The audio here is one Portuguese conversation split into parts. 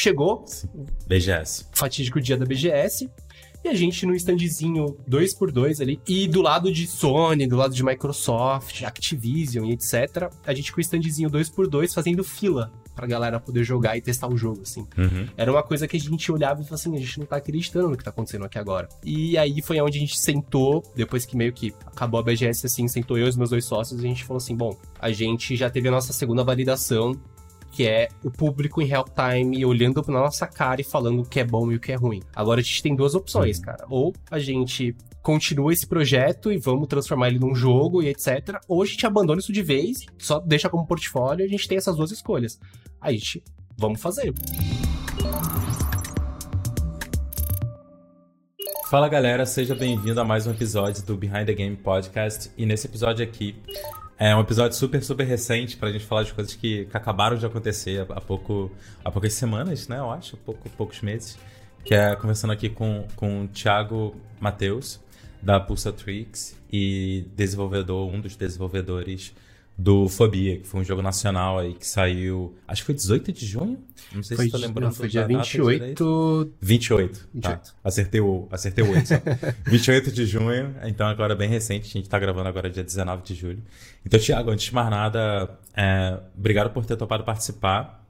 chegou. BGS. Fatídico dia da BGS. E a gente no standzinho 2x2 ali. E do lado de Sony, do lado de Microsoft, Activision e etc. A gente com o standzinho 2x2 fazendo fila pra galera poder jogar e testar o jogo, assim. Uhum. Era uma coisa que a gente olhava e falava assim, a gente não tá acreditando no que tá acontecendo aqui agora. E aí foi onde a gente sentou, depois que meio que acabou a BGS, assim, sentou eu e os meus dois sócios e a gente falou assim, bom, a gente já teve a nossa segunda validação, que é o público em real time olhando pra nossa cara e falando o que é bom e o que é ruim. Agora a gente tem duas opções, cara. Ou a gente continua esse projeto e vamos transformar ele num jogo e etc. Ou a gente abandona isso de vez, só deixa como portfólio e a gente tem essas duas escolhas. Aí a gente, vamos fazer. Fala galera, seja bem-vindo a mais um episódio do Behind the Game Podcast. E nesse episódio aqui é um episódio super, super recente pra gente falar de coisas que, que acabaram de acontecer há, pouco, há poucas semanas, né? Eu acho, pouco, poucos meses. Que é conversando aqui com, com o Thiago Matheus, da Pulsatrix, e desenvolvedor, um dos desenvolvedores do Fobia, que foi um jogo nacional aí que saiu. Acho que foi 18 de junho? Não sei foi, se tô lembrando. Não, foi dia 28. 28. 28. Tá. Acertei o, acertei o 8 só. 28 de junho, então agora bem recente. A gente tá gravando agora dia 19 de julho. Então, Thiago, antes de mais nada, é, obrigado por ter topado participar.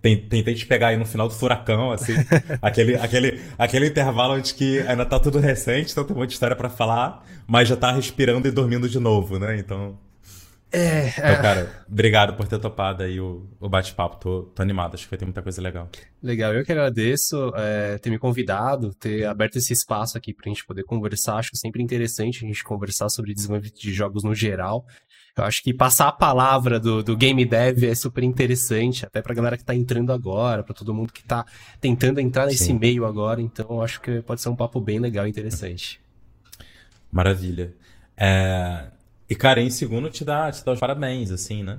Tentei te pegar aí no final do furacão, assim. aquele, aquele, aquele intervalo onde que ainda tá tudo recente, então tem muita história para falar, mas já tá respirando e dormindo de novo, né? Então, é, então, é. cara, obrigado por ter topado aí o, o bate-papo. Tô, tô, animado, acho que vai ter muita coisa legal. Legal, eu que agradeço é, ter me convidado, ter aberto esse espaço aqui pra gente poder conversar. Acho sempre interessante a gente conversar sobre desenvolvimento de jogos no geral. Eu acho que passar a palavra do, do game dev é super interessante, até pra galera que tá entrando agora, para todo mundo que tá tentando entrar nesse Sim. meio agora. Então, acho que pode ser um papo bem legal e interessante. Maravilha. É, e, cara, em segundo te dá, te dá os parabéns, assim, né?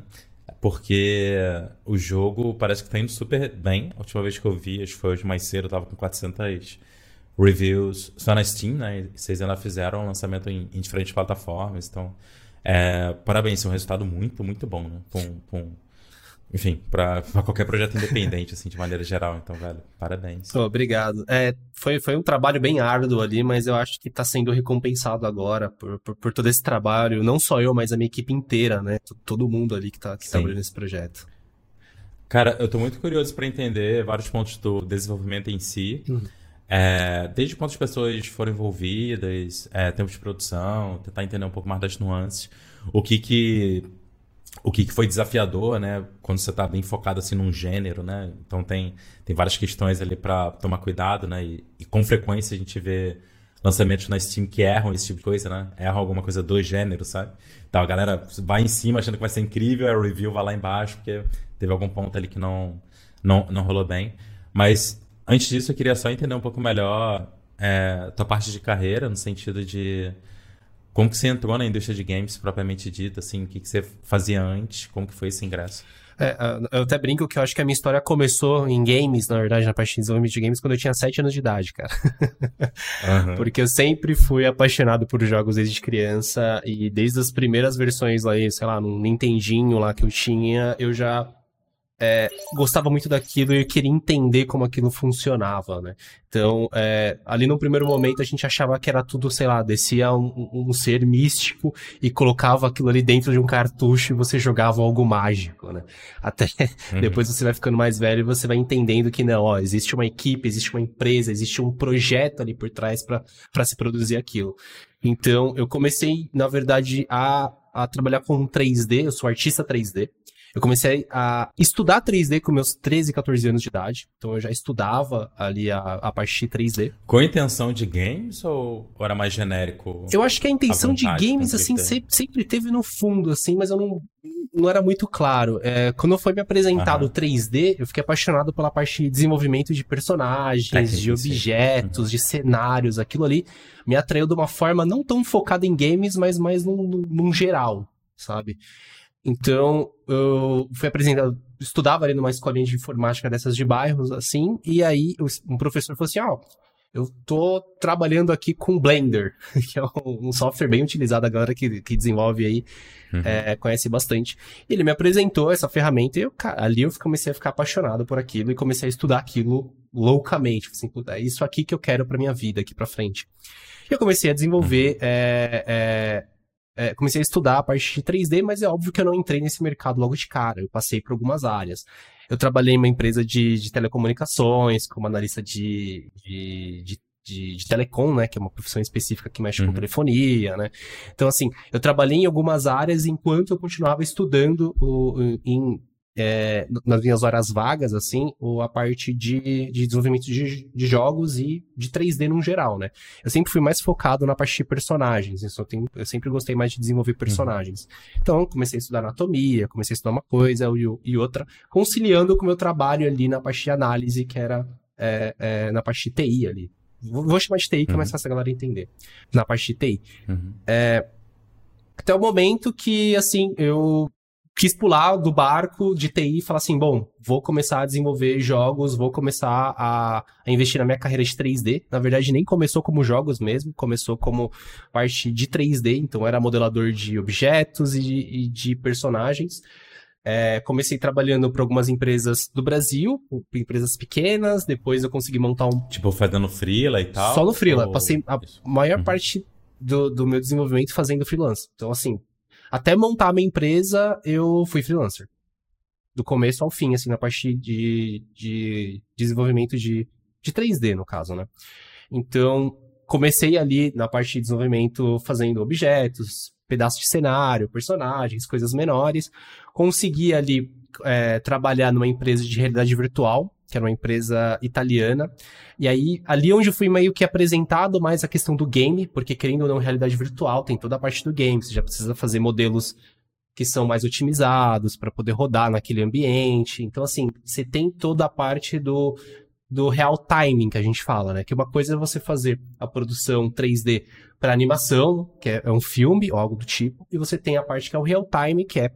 Porque o jogo parece que tá indo super bem. A última vez que eu vi, acho que foi hoje mais cedo, eu tava com 400 reviews só na Steam, né? E vocês ainda fizeram lançamento em, em diferentes plataformas. Então, é, parabéns, é um resultado muito, muito bom, né? Com enfim, para qualquer projeto independente, assim, de maneira geral. Então, velho, parabéns. Oh, obrigado. É, foi, foi um trabalho bem árduo ali, mas eu acho que está sendo recompensado agora por, por, por, todo esse trabalho. Não só eu, mas a minha equipe inteira, né? Todo mundo ali que está que trabalhando nesse projeto. Cara, eu estou muito curioso para entender vários pontos do desenvolvimento em si. Uhum. É, desde quantas pessoas foram envolvidas, é, tempo de produção, tentar entender um pouco mais das nuances. O que que o que, foi desafiador, né? Quando você está bem focado assim num gênero, né? Então tem, tem várias questões ali para tomar cuidado, né? E, e, com frequência a gente vê lançamentos na Steam que erram esse tipo de coisa, né? Erram alguma coisa do gênero, sabe? Então a galera vai em cima achando que vai ser incrível, a review vai lá embaixo porque teve algum ponto ali que não, não, não rolou bem. Mas antes disso eu queria só entender um pouco melhor é, tua parte de carreira, no sentido de como que você entrou na indústria de games propriamente dita, assim, o que, que você fazia antes, como que foi esse ingresso? É, eu até brinco que eu acho que a minha história começou em games, na verdade, na parte de desenvolvimento de games, quando eu tinha 7 anos de idade, cara. Uhum. Porque eu sempre fui apaixonado por jogos desde criança e desde as primeiras versões lá, sei lá, no Nintendinho lá que eu tinha, eu já é, gostava muito daquilo e eu queria entender como aquilo funcionava, né? Então, é, ali no primeiro momento a gente achava que era tudo, sei lá, descia um, um, ser místico e colocava aquilo ali dentro de um cartucho e você jogava algo mágico, né? Até uhum. depois você vai ficando mais velho e você vai entendendo que não, ó, existe uma equipe, existe uma empresa, existe um projeto ali por trás para se produzir aquilo. Então, eu comecei, na verdade, a, a trabalhar com 3D, eu sou artista 3D. Eu comecei a estudar 3D com meus 13, 14 anos de idade. Então eu já estudava ali a, a parte de 3D. Com a intenção de games ou, era mais genérico? Eu acho que a intenção a de games, assim, sempre, sempre teve no fundo, assim, mas eu não, não era muito claro. É, quando foi me apresentado uhum. 3D, eu fiquei apaixonado pela parte de desenvolvimento de personagens, de objetos, uhum. de cenários, aquilo ali me atraiu de uma forma não tão focada em games, mas mais num, num geral, sabe? Então, eu fui apresentado, estudava ali numa escolinha de informática dessas de bairros, assim, e aí um professor falou assim, ó, oh, eu tô trabalhando aqui com Blender, que é um software bem utilizado, a galera que, que desenvolve aí uhum. é, conhece bastante. Ele me apresentou essa ferramenta e eu, ali eu comecei a ficar apaixonado por aquilo e comecei a estudar aquilo loucamente. Assim, é isso aqui que eu quero pra minha vida aqui pra frente. E eu comecei a desenvolver, uhum. é, é, é, comecei a estudar a parte de 3D, mas é óbvio que eu não entrei nesse mercado logo de cara. Eu passei por algumas áreas. Eu trabalhei em uma empresa de, de telecomunicações, como analista de, de, de de, de, telecom, né? Que é uma profissão específica que mexe uhum. com telefonia, né? Então, assim, eu trabalhei em algumas áreas enquanto eu continuava estudando o, em, é, nas minhas horas vagas, assim, ou a parte de, de desenvolvimento de, de, jogos e de 3D no geral, né? Eu sempre fui mais focado na parte de personagens, eu, tenho, eu sempre gostei mais de desenvolver personagens. Uhum. Então, comecei a estudar anatomia, comecei a estudar uma coisa e, e outra, conciliando com o meu trabalho ali na parte de análise, que era é, é, na parte de TI ali. Vou chamar de TI, que uhum. é mais uhum. fácil a galera entender. Na parte de TI. Uhum. É, até o momento que, assim, eu quis pular do barco de TI e falar assim, bom, vou começar a desenvolver jogos, vou começar a, a, investir na minha carreira de 3D. Na verdade, nem começou como jogos mesmo, começou como parte de 3D, então era modelador de objetos e de, e de personagens. É, comecei trabalhando para algumas empresas do Brasil, empresas pequenas, depois eu consegui montar um... Tipo, fazendo freela e tal? Só no freela, ou... passei a maior uhum. parte do, do meu desenvolvimento fazendo freelance. Então, assim, até montar minha empresa, eu fui freelancer. Do começo ao fim, assim, na parte de, de desenvolvimento de, de 3D, no caso, né? Então, comecei ali na parte de desenvolvimento fazendo objetos, pedaços de cenário, personagens, coisas menores. Consegui ali é, trabalhar numa empresa de realidade virtual, que era uma empresa italiana. E aí, ali onde eu fui meio que apresentado mais a questão do game, porque querendo ou não, realidade virtual tem toda a parte do game, você já precisa fazer modelos que são mais otimizados para poder rodar naquele ambiente. Então, assim, você tem toda a parte do, do real timing que a gente fala, né? Que uma coisa é você fazer a produção 3D para animação, que é, é um filme ou algo do tipo, e você tem a parte que é o real time, que é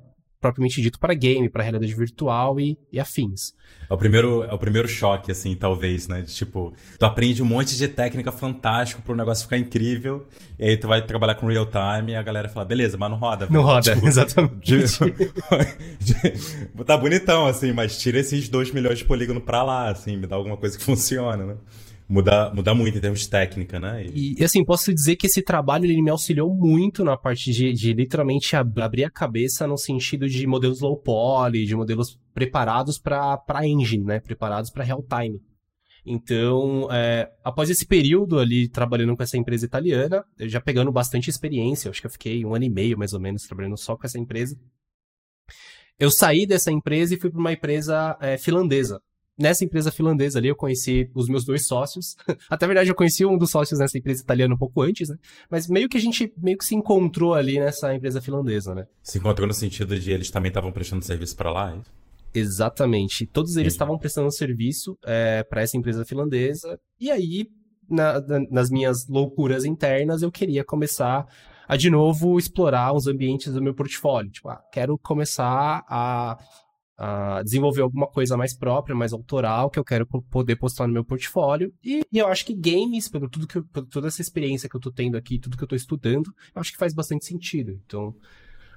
propriamente dito para game, para realidade virtual e, e, afins. É o primeiro, é o primeiro choque, assim, talvez, né? De, tipo, tu aprende um monte de técnica fantástica para o negócio ficar incrível, e aí tu vai trabalhar com real time e a galera fala, beleza, mas não roda. Não roda, tipo, exatamente. De, tá bonitão, assim, mas tira esses 2 milhões de polígono pra lá, assim, me dá alguma coisa que funciona, né? Muda, muda muito em termos de técnica, né? E... e, assim, posso dizer que esse trabalho ele me auxiliou muito na parte de, de literalmente ab abrir a cabeça no sentido de modelos low poly, de modelos preparados para engine, né? Preparados para real time. Então, é, após esse período ali trabalhando com essa empresa italiana, eu já pegando bastante experiência, acho que eu fiquei um ano e meio mais ou menos trabalhando só com essa empresa. Eu saí dessa empresa e fui para uma empresa é, finlandesa, nessa empresa finlandesa ali eu conheci os meus dois sócios. Até verdade eu conheci um dos sócios nessa empresa italiana um pouco antes, né? Mas meio que a gente meio que se encontrou ali nessa empresa finlandesa, né? Se encontrou no sentido de eles também estavam prestando serviço para lá? É Exatamente. Todos eles estavam prestando serviço é, para essa empresa finlandesa. E aí, na, na, nas minhas loucuras internas, eu queria começar a de novo explorar os ambientes do meu portfólio. Tipo, ah, quero começar a a desenvolver alguma coisa mais própria, mais autoral, que eu quero poder postar no meu portfólio. E, e eu acho que games, pelo tudo que por toda essa experiência que eu tô tendo aqui, tudo que eu tô estudando, eu acho que faz bastante sentido. Então,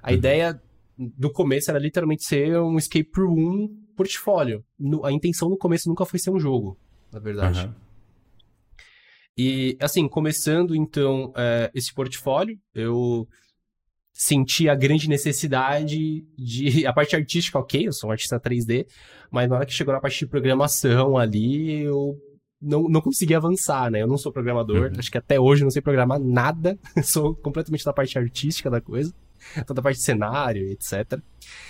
a uhum. ideia do começo era literalmente ser um escape room portfólio. No, a intenção no começo nunca foi ser um jogo, na verdade. Uhum. E, assim, começando então é, esse portfólio, eu senti a grande necessidade de. A parte artística, ok, eu sou um artista 3D, mas na hora que chegou na parte de programação ali, eu não, não consegui avançar, né? Eu não sou programador, uhum. acho que até hoje eu não sei programar nada, sou completamente da parte artística da coisa, toda a parte de cenário, etc.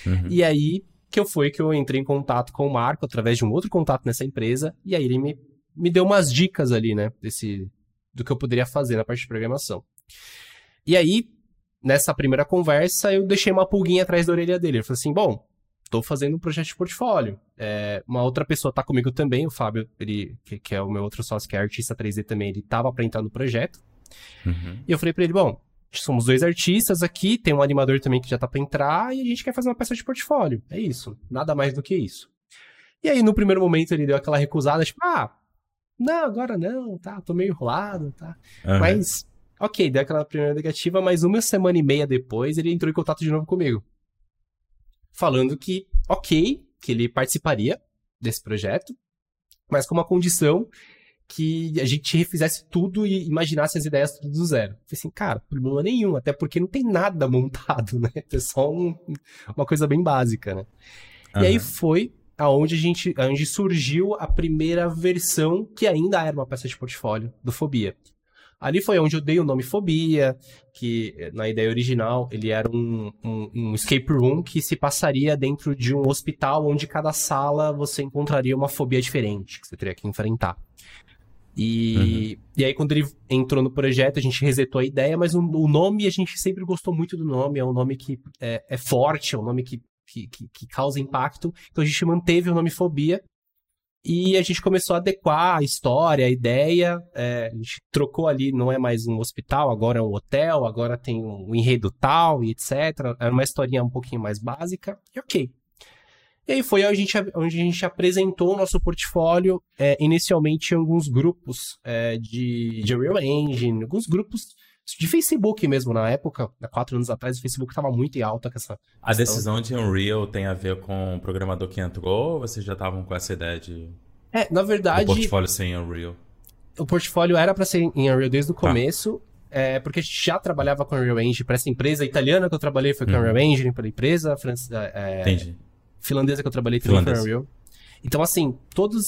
Uhum. E aí que eu foi que eu entrei em contato com o Marco através de um outro contato nessa empresa, e aí ele me, me deu umas dicas ali, né? Desse, do que eu poderia fazer na parte de programação. E aí, nessa primeira conversa, eu deixei uma pulguinha atrás da orelha dele. Ele falou assim: bom, estou fazendo um projeto de portfólio. É, uma outra pessoa está comigo também, o Fábio, ele, que, que, é o meu outro sócio, que é artista 3D também, ele estava para entrar no projeto. Uhum. E eu falei para ele: bom, somos dois artistas aqui, tem um animador também que já está para entrar e a gente quer fazer uma peça de portfólio. É isso, nada mais do que isso. E aí, no primeiro momento, ele deu aquela recusada, tipo, ah, não, agora não, tá, tô meio enrolado, tá. Uhum. Mas, ok, deu aquela primeira negativa, mas uma semana e meia depois ele entrou em contato de novo comigo. Falando que, ok, que ele participaria desse projeto, mas com uma condição que a gente refizesse tudo e imaginasse as ideias tudo do zero. Falei assim, cara, problema nenhum, até porque não tem nada montado, né? É só um, uma coisa bem básica, né? Uhum. E aí foi aonde a gente, aonde surgiu a primeira versão que ainda era uma peça de portfólio do Fobia. Ali foi onde eu dei o nome Fobia, que na ideia original ele era um, um, um, escape room que se passaria dentro de um hospital onde cada sala você encontraria uma fobia diferente que você teria que enfrentar. E, uhum. e aí, quando ele entrou no projeto, a gente resetou a ideia, mas o, o nome, a gente sempre gostou muito do nome, é um nome que é, é forte, é um nome que, que, que, que, causa impacto. Então a gente manteve o nome Fobia. E a gente começou a adequar a história, a ideia. É, a gente trocou ali, não é mais um hospital, agora é um hotel, agora tem um enredo tal e etc. Era uma historinha um pouquinho mais básica. E ok, e aí foi onde a gente, onde a gente apresentou o nosso portfólio, é, inicialmente em alguns grupos é, de, de Real Engine, alguns grupos de Facebook mesmo na época, há quatro anos atrás, o Facebook estava muito em alta com essa. A decisão de Unreal tem a ver com o programador que entrou ou vocês já estavam com essa ideia de. É, na verdade. O portfólio sem Unreal? O portfólio era para ser em Unreal desde o tá. começo. É, porque a gente já trabalhava com Unreal Engine para essa empresa italiana que eu trabalhei, foi com uhum. Unreal Engine, pela empresa francesa. É, Entendi finlandesa que eu trabalhei também foi Unreal. Então, assim, todos.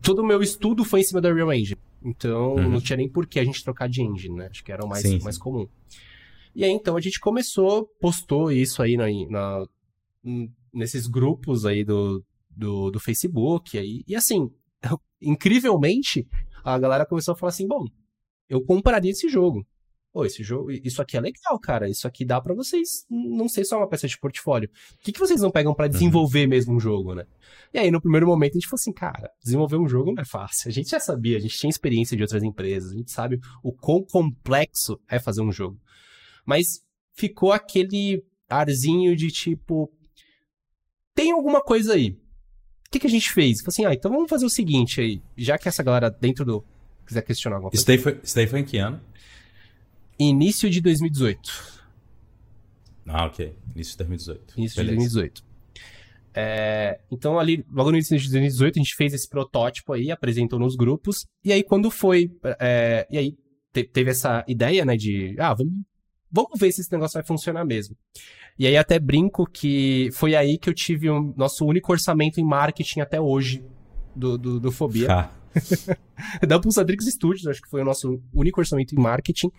Todo o meu estudo foi em cima da Unreal Engine. Então, uhum. não tinha nem por que a gente trocar de engine, né? Acho que era o mais, sim, mais sim. comum. E aí, então, a gente começou, postou isso aí na, na nesses grupos aí do, do, do Facebook. Aí, e assim, incrivelmente, a galera começou a falar assim: bom, eu compraria esse jogo pô, esse jogo, isso aqui é legal, cara. Isso aqui dá para vocês não ser só uma peça de portfólio. O que, que vocês não pegam para uhum. desenvolver uhum. mesmo um jogo, né? E aí, no primeiro momento, a gente falou assim, cara, desenvolver um jogo não é fácil. A gente já sabia, a gente tinha experiência de outras empresas, a gente sabe o quão complexo é fazer um jogo. Mas ficou aquele arzinho de tipo. Tem alguma coisa aí. O que, que a gente fez? Falei assim, ah, então vamos fazer o seguinte aí. Já que essa galera dentro do. quiser questionar alguma coisa. Isso daí foi, isso daí foi em que ano? Início de 2018. Ah, ok. Início de 2018. Início Beleza. de 2018. É, então, ali, logo no início de 2018, a gente fez esse protótipo aí, apresentou nos grupos. E aí, quando foi. É, e aí, te, teve essa ideia, né, de. Ah, vamos, vamos ver se esse negócio vai funcionar mesmo. E aí, até brinco que foi aí que eu tive o um, nosso único orçamento em marketing até hoje do, do, do Fobia. Ah. da Pulsadrix Studios, acho que foi o nosso único orçamento em marketing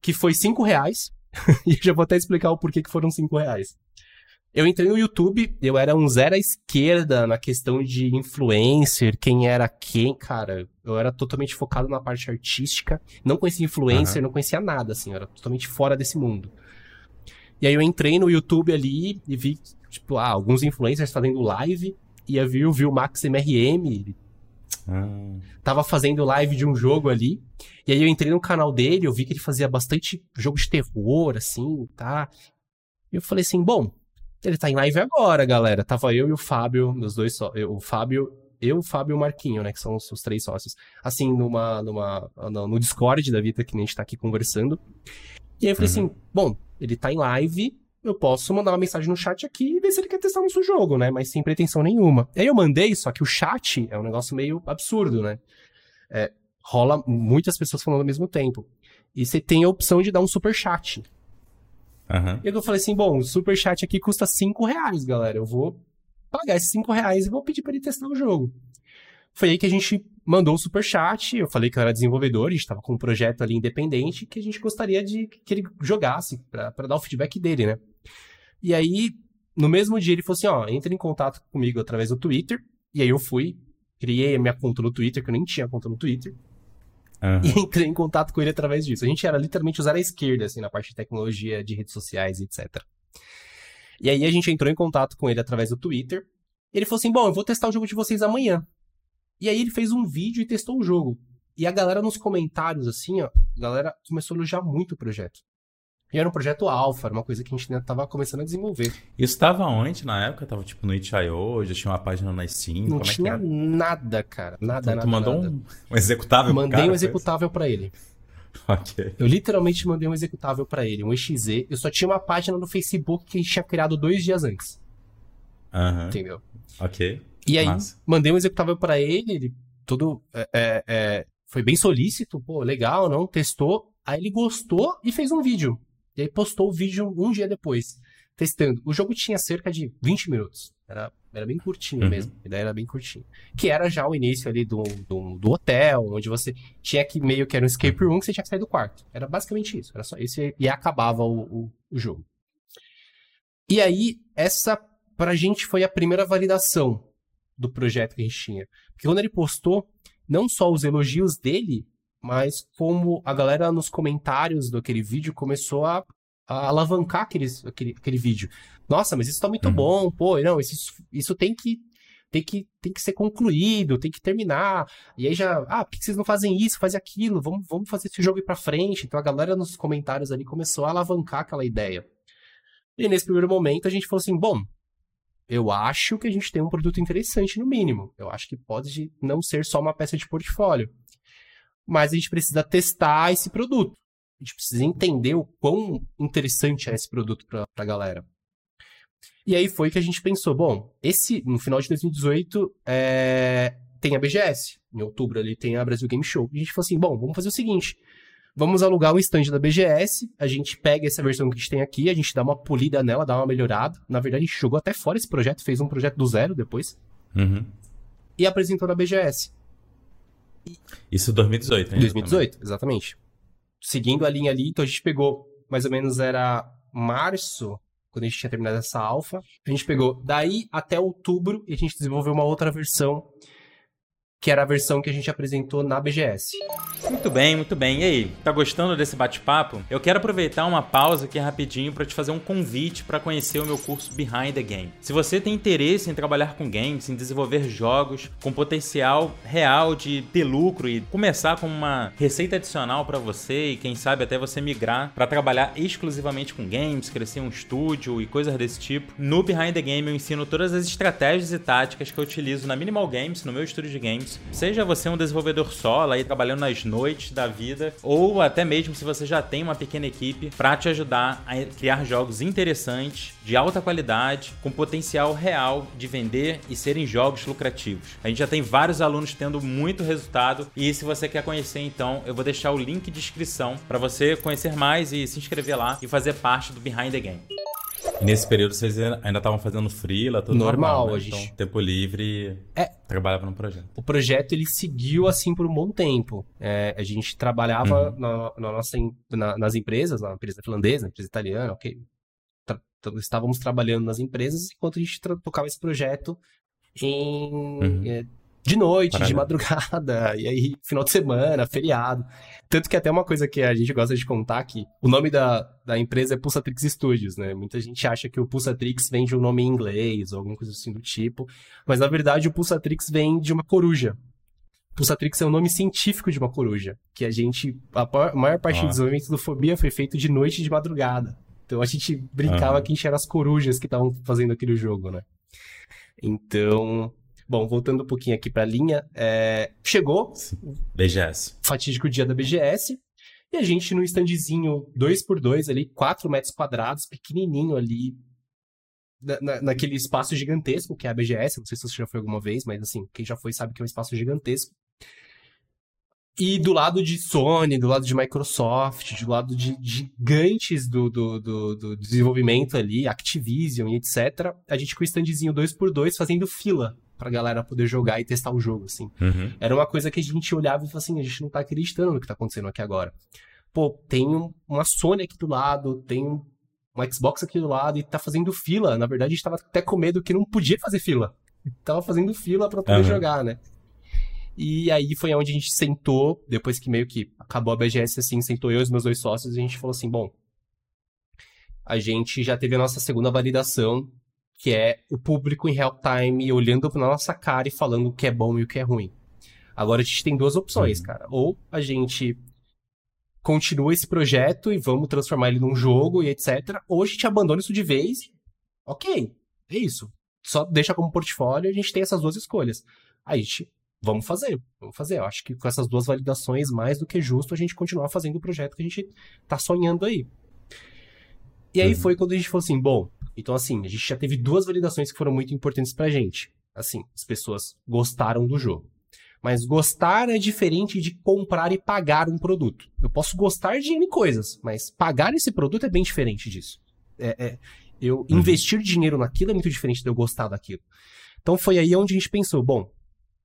que foi 5 reais. e já vou até explicar o porquê que foram 5 reais. Eu entrei no YouTube, eu era um zero à esquerda na questão de influencer, quem era quem, cara. Eu era totalmente focado na parte artística, não conhecia influencer, uhum. não conhecia nada, assim, eu era totalmente fora desse mundo. E aí eu entrei no YouTube ali e vi, tipo, ah, alguns influencers fazendo live, e eu vi, eu vi o Max MRM, ah. Tava fazendo live de um jogo ali. E aí eu entrei no canal dele, eu vi que ele fazia bastante jogo de terror, assim, tá? E eu falei assim, bom, ele tá em live agora, galera. Tava eu e o Fábio, meus dois só. O Fábio, eu, o Fábio e o Marquinho, né? Que são os, os três sócios. Assim, numa. numa no, no Discord da vida que a gente tá aqui conversando. E aí eu falei uhum. assim, bom, ele tá em live, eu posso mandar uma mensagem no chat aqui e ver se ele quer testar nosso jogo, né? Mas sem pretensão nenhuma. Aí eu mandei, só que o chat é um negócio meio absurdo, né? É, rola muitas pessoas falando ao mesmo tempo. E você tem a opção de dar um super chat. Uhum. E aí eu falei assim, bom, o super chat aqui custa 5 reais, galera. Eu vou pagar esses 5 reais e vou pedir para ele testar o jogo. Foi aí que a gente mandou o super chat. Eu falei que eu era desenvolvedor, a gente estava com um projeto ali independente que a gente gostaria de que ele jogasse para dar o feedback dele, né? E aí, no mesmo dia, ele falou assim: ó, entre em contato comigo através do Twitter. E aí eu fui, criei a minha conta no Twitter, que eu nem tinha conta no Twitter. Uhum. E entrei em contato com ele através disso. A gente era literalmente usar a esquerda, assim, na parte de tecnologia, de redes sociais, etc. E aí a gente entrou em contato com ele através do Twitter. Ele falou assim: bom, eu vou testar o jogo de vocês amanhã. E aí ele fez um vídeo e testou o jogo. E a galera nos comentários, assim, ó, a galera começou a elogiar muito o projeto. E era um projeto alfa, era uma coisa que a gente ainda estava começando a desenvolver. Isso estava onde na época? Tava tipo no itch.io, já tinha uma página na Steam? Não Como tinha é nada, cara. Nada, então, nada. Tu mandou nada. Um, um executável Mandei cara, um executável para ele. ok. Eu literalmente mandei um executável para ele, um exe. Eu só tinha uma página no Facebook que a gente tinha criado dois dias antes. Uhum. Entendeu? Ok. E aí, mandei um executável para ele, ele todo. É, é, é, foi bem solícito, pô, legal, não? Testou. Aí ele gostou e fez um vídeo. E aí postou o vídeo um dia depois, testando. O jogo tinha cerca de 20 minutos. Era, era bem curtinho uhum. mesmo. A ideia era bem curtinho. Que era já o início ali do, do, do, hotel, onde você tinha que meio que era um escape room que você tinha que sair do quarto. Era basicamente isso. Era só isso e acabava o, o, o jogo. E aí, essa pra gente foi a primeira validação do projeto que a gente tinha. Porque quando ele postou, não só os elogios dele, mas como a galera nos comentários daquele vídeo começou a, a alavancar aqueles, aquele, aquele vídeo. Nossa, mas isso tá muito uhum. bom, pô, não, isso, isso tem que tem que, tem que ser concluído, tem que terminar. E aí já, ah, por que vocês não fazem isso, fazem aquilo? Vamos, vamos fazer esse jogo ir pra frente. Então a galera nos comentários ali começou a alavancar aquela ideia. E nesse primeiro momento a gente falou assim: bom, eu acho que a gente tem um produto interessante no mínimo. Eu acho que pode não ser só uma peça de portfólio mas a gente precisa testar esse produto. A gente precisa entender o quão interessante é esse produto para a galera. E aí foi que a gente pensou, bom, esse no final de 2018 é, tem a BGS, em outubro ali tem a Brasil Game Show. E a gente falou assim, bom, vamos fazer o seguinte, vamos alugar um stand da BGS, a gente pega essa versão que a gente tem aqui, a gente dá uma polida nela, dá uma melhorada. Na verdade, a gente jogou até fora esse projeto, fez um projeto do zero depois. Uhum. E apresentou na BGS. Isso 2018, né? 2018, também. exatamente. Seguindo a linha ali, então a gente pegou, mais ou menos era março, quando a gente tinha terminado essa alfa. A gente pegou daí até outubro e a gente desenvolveu uma outra versão que era a versão que a gente apresentou na BGS. Muito bem, muito bem. E aí, tá gostando desse bate-papo? Eu quero aproveitar uma pausa aqui rapidinho para te fazer um convite para conhecer o meu curso Behind the Game. Se você tem interesse em trabalhar com games, em desenvolver jogos com potencial real de ter lucro e começar com uma receita adicional para você e quem sabe até você migrar para trabalhar exclusivamente com games, crescer um estúdio e coisas desse tipo, no Behind the Game eu ensino todas as estratégias e táticas que eu utilizo na Minimal Games, no meu estúdio de games Seja você um desenvolvedor solo aí trabalhando nas noites da vida, ou até mesmo se você já tem uma pequena equipe para te ajudar a criar jogos interessantes, de alta qualidade, com potencial real de vender e serem jogos lucrativos. A gente já tem vários alunos tendo muito resultado e se você quer conhecer então, eu vou deixar o link de inscrição para você conhecer mais e se inscrever lá e fazer parte do Behind the Game. E nesse período vocês ainda estavam fazendo freela, tudo normal, normal né? gente... Então, tempo livre, é, trabalhava no projeto. O projeto ele seguiu assim por um bom tempo. É, a gente trabalhava uhum. na, na, nossa, na, nas empresas, na empresa finlandesa, na empresa italiana, ok. Tra estávamos trabalhando nas empresas enquanto a gente tocava esse projeto em uhum. é, de noite, Parada. de madrugada, e aí final de semana, feriado. Tanto que até uma coisa que a gente gosta de contar aqui, o nome da, da empresa é Pulsatrix Studios, né? Muita gente acha que o Pulsatrix vem de um nome em inglês ou alguma coisa assim do tipo, mas na verdade o Pulsatrix vem de uma coruja. Pulsatrix é o nome científico de uma coruja, que a gente, a maior parte ah. do desenvolvimento do Fobia foi feito de noite e de madrugada. Então a gente brincava ah. que a gente era as corujas que estavam fazendo aquele jogo, né? Então, Bom, voltando um pouquinho aqui para a linha, é... chegou BGS. Fatídico dia da BGS. E a gente no standzinho 2x2 ali, 4 metros quadrados, pequenininho ali, na, naquele espaço gigantesco que é a BGS. Não sei se você já foi alguma vez, mas assim, quem já foi sabe que é um espaço gigantesco. E do lado de Sony, do lado de Microsoft, do lado de gigantes do, do, do, do desenvolvimento ali, Activision e etc., a gente com o standzinho 2x2 fazendo fila pra galera poder jogar e testar o jogo, assim. Uhum. Era uma coisa que a gente olhava e falava assim, a gente não tá acreditando no que tá acontecendo aqui agora. Pô, tem uma Sony aqui do lado, tem um Xbox aqui do lado e tá fazendo fila. Na verdade, a gente tava até com medo que não podia fazer fila. Tava fazendo fila para poder uhum. jogar, né? E aí foi onde a gente sentou, depois que meio que acabou a BGS, assim, sentou eu e os meus dois sócios e a gente falou assim, bom, a gente já teve a nossa segunda validação que é o público em real time olhando na nossa cara e falando o que é bom e o que é ruim. Agora a gente tem duas opções, uhum. cara. Ou a gente continua esse projeto e vamos transformar ele num jogo e etc. Ou a gente abandona isso de vez. Ok, é isso. Só deixa como portfólio e a gente tem essas duas escolhas. Aí a gente, vamos fazer, vamos fazer. Eu acho que com essas duas validações, mais do que justo a gente continuar fazendo o projeto que a gente tá sonhando aí. E aí uhum. foi quando a gente falou assim, bom, então assim, a gente já teve duas validações que foram muito importantes pra gente. Assim, as pessoas gostaram do jogo. Mas gostar é diferente de comprar e pagar um produto. Eu posso gostar de N coisas, mas pagar esse produto é bem diferente disso. É, é, eu uhum. investir dinheiro naquilo é muito diferente de eu gostar daquilo. Então foi aí onde a gente pensou, bom,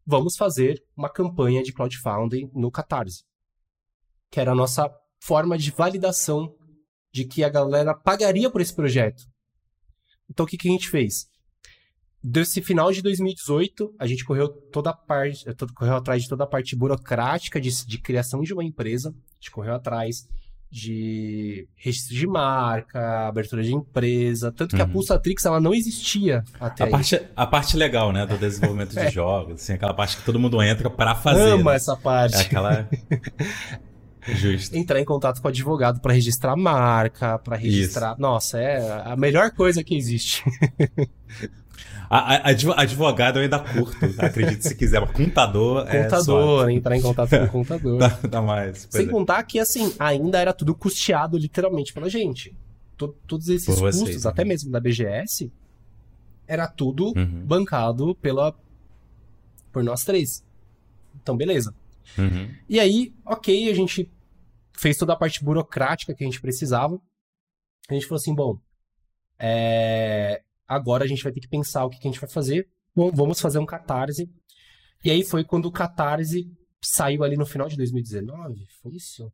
vamos fazer uma campanha de crowdfunding no Catarse. Que era a nossa forma de validação de que a galera pagaria por esse projeto. Então o que, que a gente fez? Desse final de 2018, a gente correu toda a parte, correu atrás de toda a parte burocrática de, de criação de uma empresa. A gente correu atrás de registro de marca, abertura de empresa, tanto que uhum. a Pulsatrix ela não existia até a parte a parte legal, né, do desenvolvimento de é. jogos, assim, aquela parte que todo mundo entra para fazer. Ama né? essa parte. É aquela Justo. Entrar em contato com o advogado para registrar marca, para registrar. Isso. Nossa, é a melhor coisa que existe. A, a, advogado eu ainda curto, acredito se quiser. Mas contador, é Contador, entrar em contato com o contador. dá, dá, mais. Sem é. contar que, assim, ainda era tudo custeado literalmente pela gente. todos esses Por custos, vocês, até mesmo da BGS, era tudo uhum. bancado pela por nós três. Então, beleza. Uhum. E aí, ok, a gente fez toda a parte burocrática que a gente precisava. A gente falou assim, bom, é... agora a gente vai ter que pensar o que, que a gente vai fazer. Bom, vamos fazer um catarse. E aí foi quando o catarse saiu ali no final de 2019, foi isso?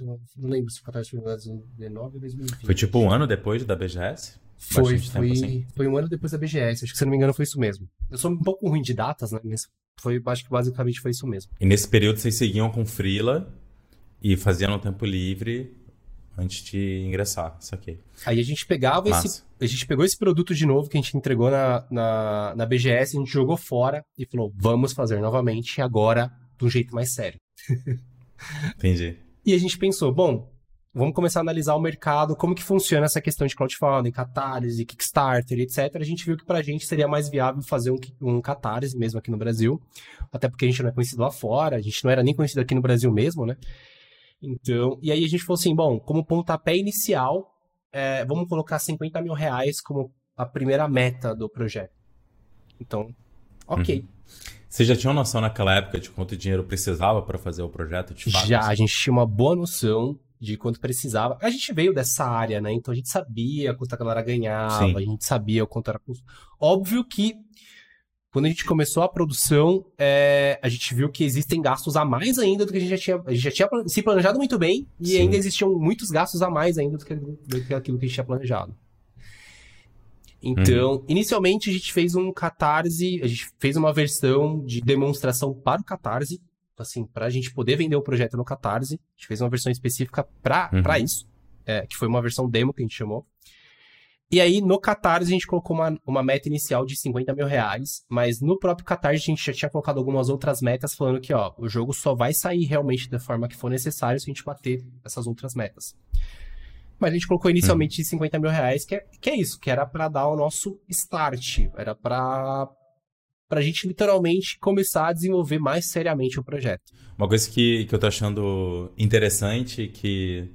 Não lembro se o catarse foi em 2019 ou 2020. Foi tipo um ano depois da BGS? Foi, foi, assim. foi um ano depois da BGS. Acho que se não me engano foi isso mesmo. Eu sou um pouco ruim de datas, né? Mas foi, acho que basicamente foi isso mesmo. E nesse período vocês seguiam com Freela e faziam no tempo livre antes de ingressar, isso aqui. Aí a gente pegava Massa. esse. A gente pegou esse produto de novo que a gente entregou na, na, na BGS, a gente jogou fora e falou: vamos fazer novamente, agora de um jeito mais sério. Entendi. E a gente pensou, bom, vamos começar a analisar o mercado, como que funciona essa questão de crowdfunding, catarse, Kickstarter, etc. A gente viu que para a gente seria mais viável fazer um, um catarse mesmo aqui no Brasil, até porque a gente não é conhecido lá fora, a gente não era nem conhecido aqui no Brasil mesmo, né? Então, e aí a gente falou assim, bom, como pontapé inicial, é, vamos colocar 50 mil reais como a primeira meta do projeto. Então, ok. Uhum. Você já tinha uma noção naquela época de quanto dinheiro precisava para fazer o projeto? De fato? Já, a gente tinha uma boa noção de quanto precisava. A gente veio dessa área, né? Então a gente sabia quanto a galera ganhava, Sim. a gente sabia o quanto era custo. Óbvio que quando a gente começou a produção, é, a gente viu que existem gastos a mais ainda do que a gente já tinha. A gente já tinha se planejado muito bem e Sim. ainda existiam muitos gastos a mais ainda do que, do que aquilo que a gente tinha planejado. Então, uhum. inicialmente a gente fez um catarse, a gente fez uma versão de demonstração para o catarse, assim, pra gente poder vender o projeto no Catarse. A gente fez uma versão específica pra, uhum. Pra isso, é, que foi uma versão demo que a gente chamou. E aí, no Catarse, a gente colocou uma, uma meta inicial de 50 mil reais, mas no próprio Catarse a gente já tinha colocado algumas outras metas, falando que, ó, o jogo só vai sair realmente da forma que for necessário se a gente bater essas outras metas. Mas a gente colocou inicialmente uhum. 50 mil reais, que é, que é isso, que era para dar o nosso start, era para para a gente literalmente começar a desenvolver mais seriamente o projeto. Uma coisa que, que eu tô achando interessante, que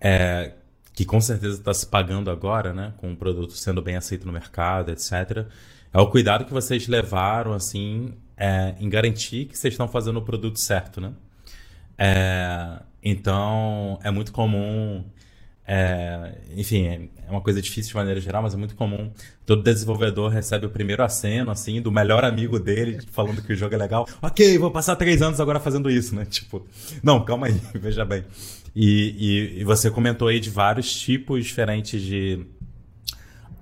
é, que com certeza está se pagando agora, né, com o produto sendo bem aceito no mercado, etc., é o cuidado que vocês levaram, assim, é, em garantir que vocês estão fazendo o produto certo, né? É, então, é muito comum é, enfim, é uma coisa difícil de maneira geral, mas é muito comum. Todo desenvolvedor recebe o primeiro aceno, assim, do melhor amigo dele, falando que o jogo é legal. Ok, vou passar três anos agora fazendo isso, né? Tipo, não, calma aí, veja bem. E, e, e você comentou aí de vários tipos diferentes de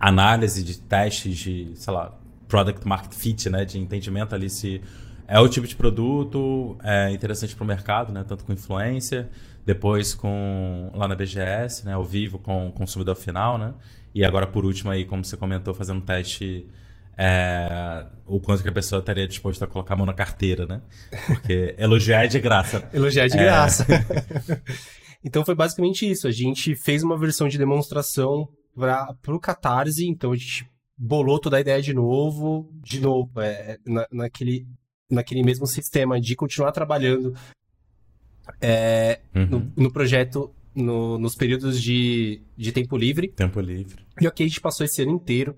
análise, de testes de, sei lá, product market fit, né? De entendimento ali se é o tipo de produto é interessante para o mercado, né? Tanto com influência depois com lá na BGS, né, ao vivo com o consumidor final, né? E agora por último aí, como você comentou, fazendo um teste é, o quanto que a pessoa estaria disposta a colocar a mão na carteira, né? Porque elogiar é de graça. elogiar é de é... graça. então foi basicamente isso. A gente fez uma versão de demonstração para o Catarse, então a gente bolou toda a ideia de novo, de novo, é, na, naquele, naquele mesmo sistema de continuar trabalhando é, uhum. no, no, projeto no, nos períodos de, de tempo livre. Tempo livre. E ok, a gente passou esse ano inteiro.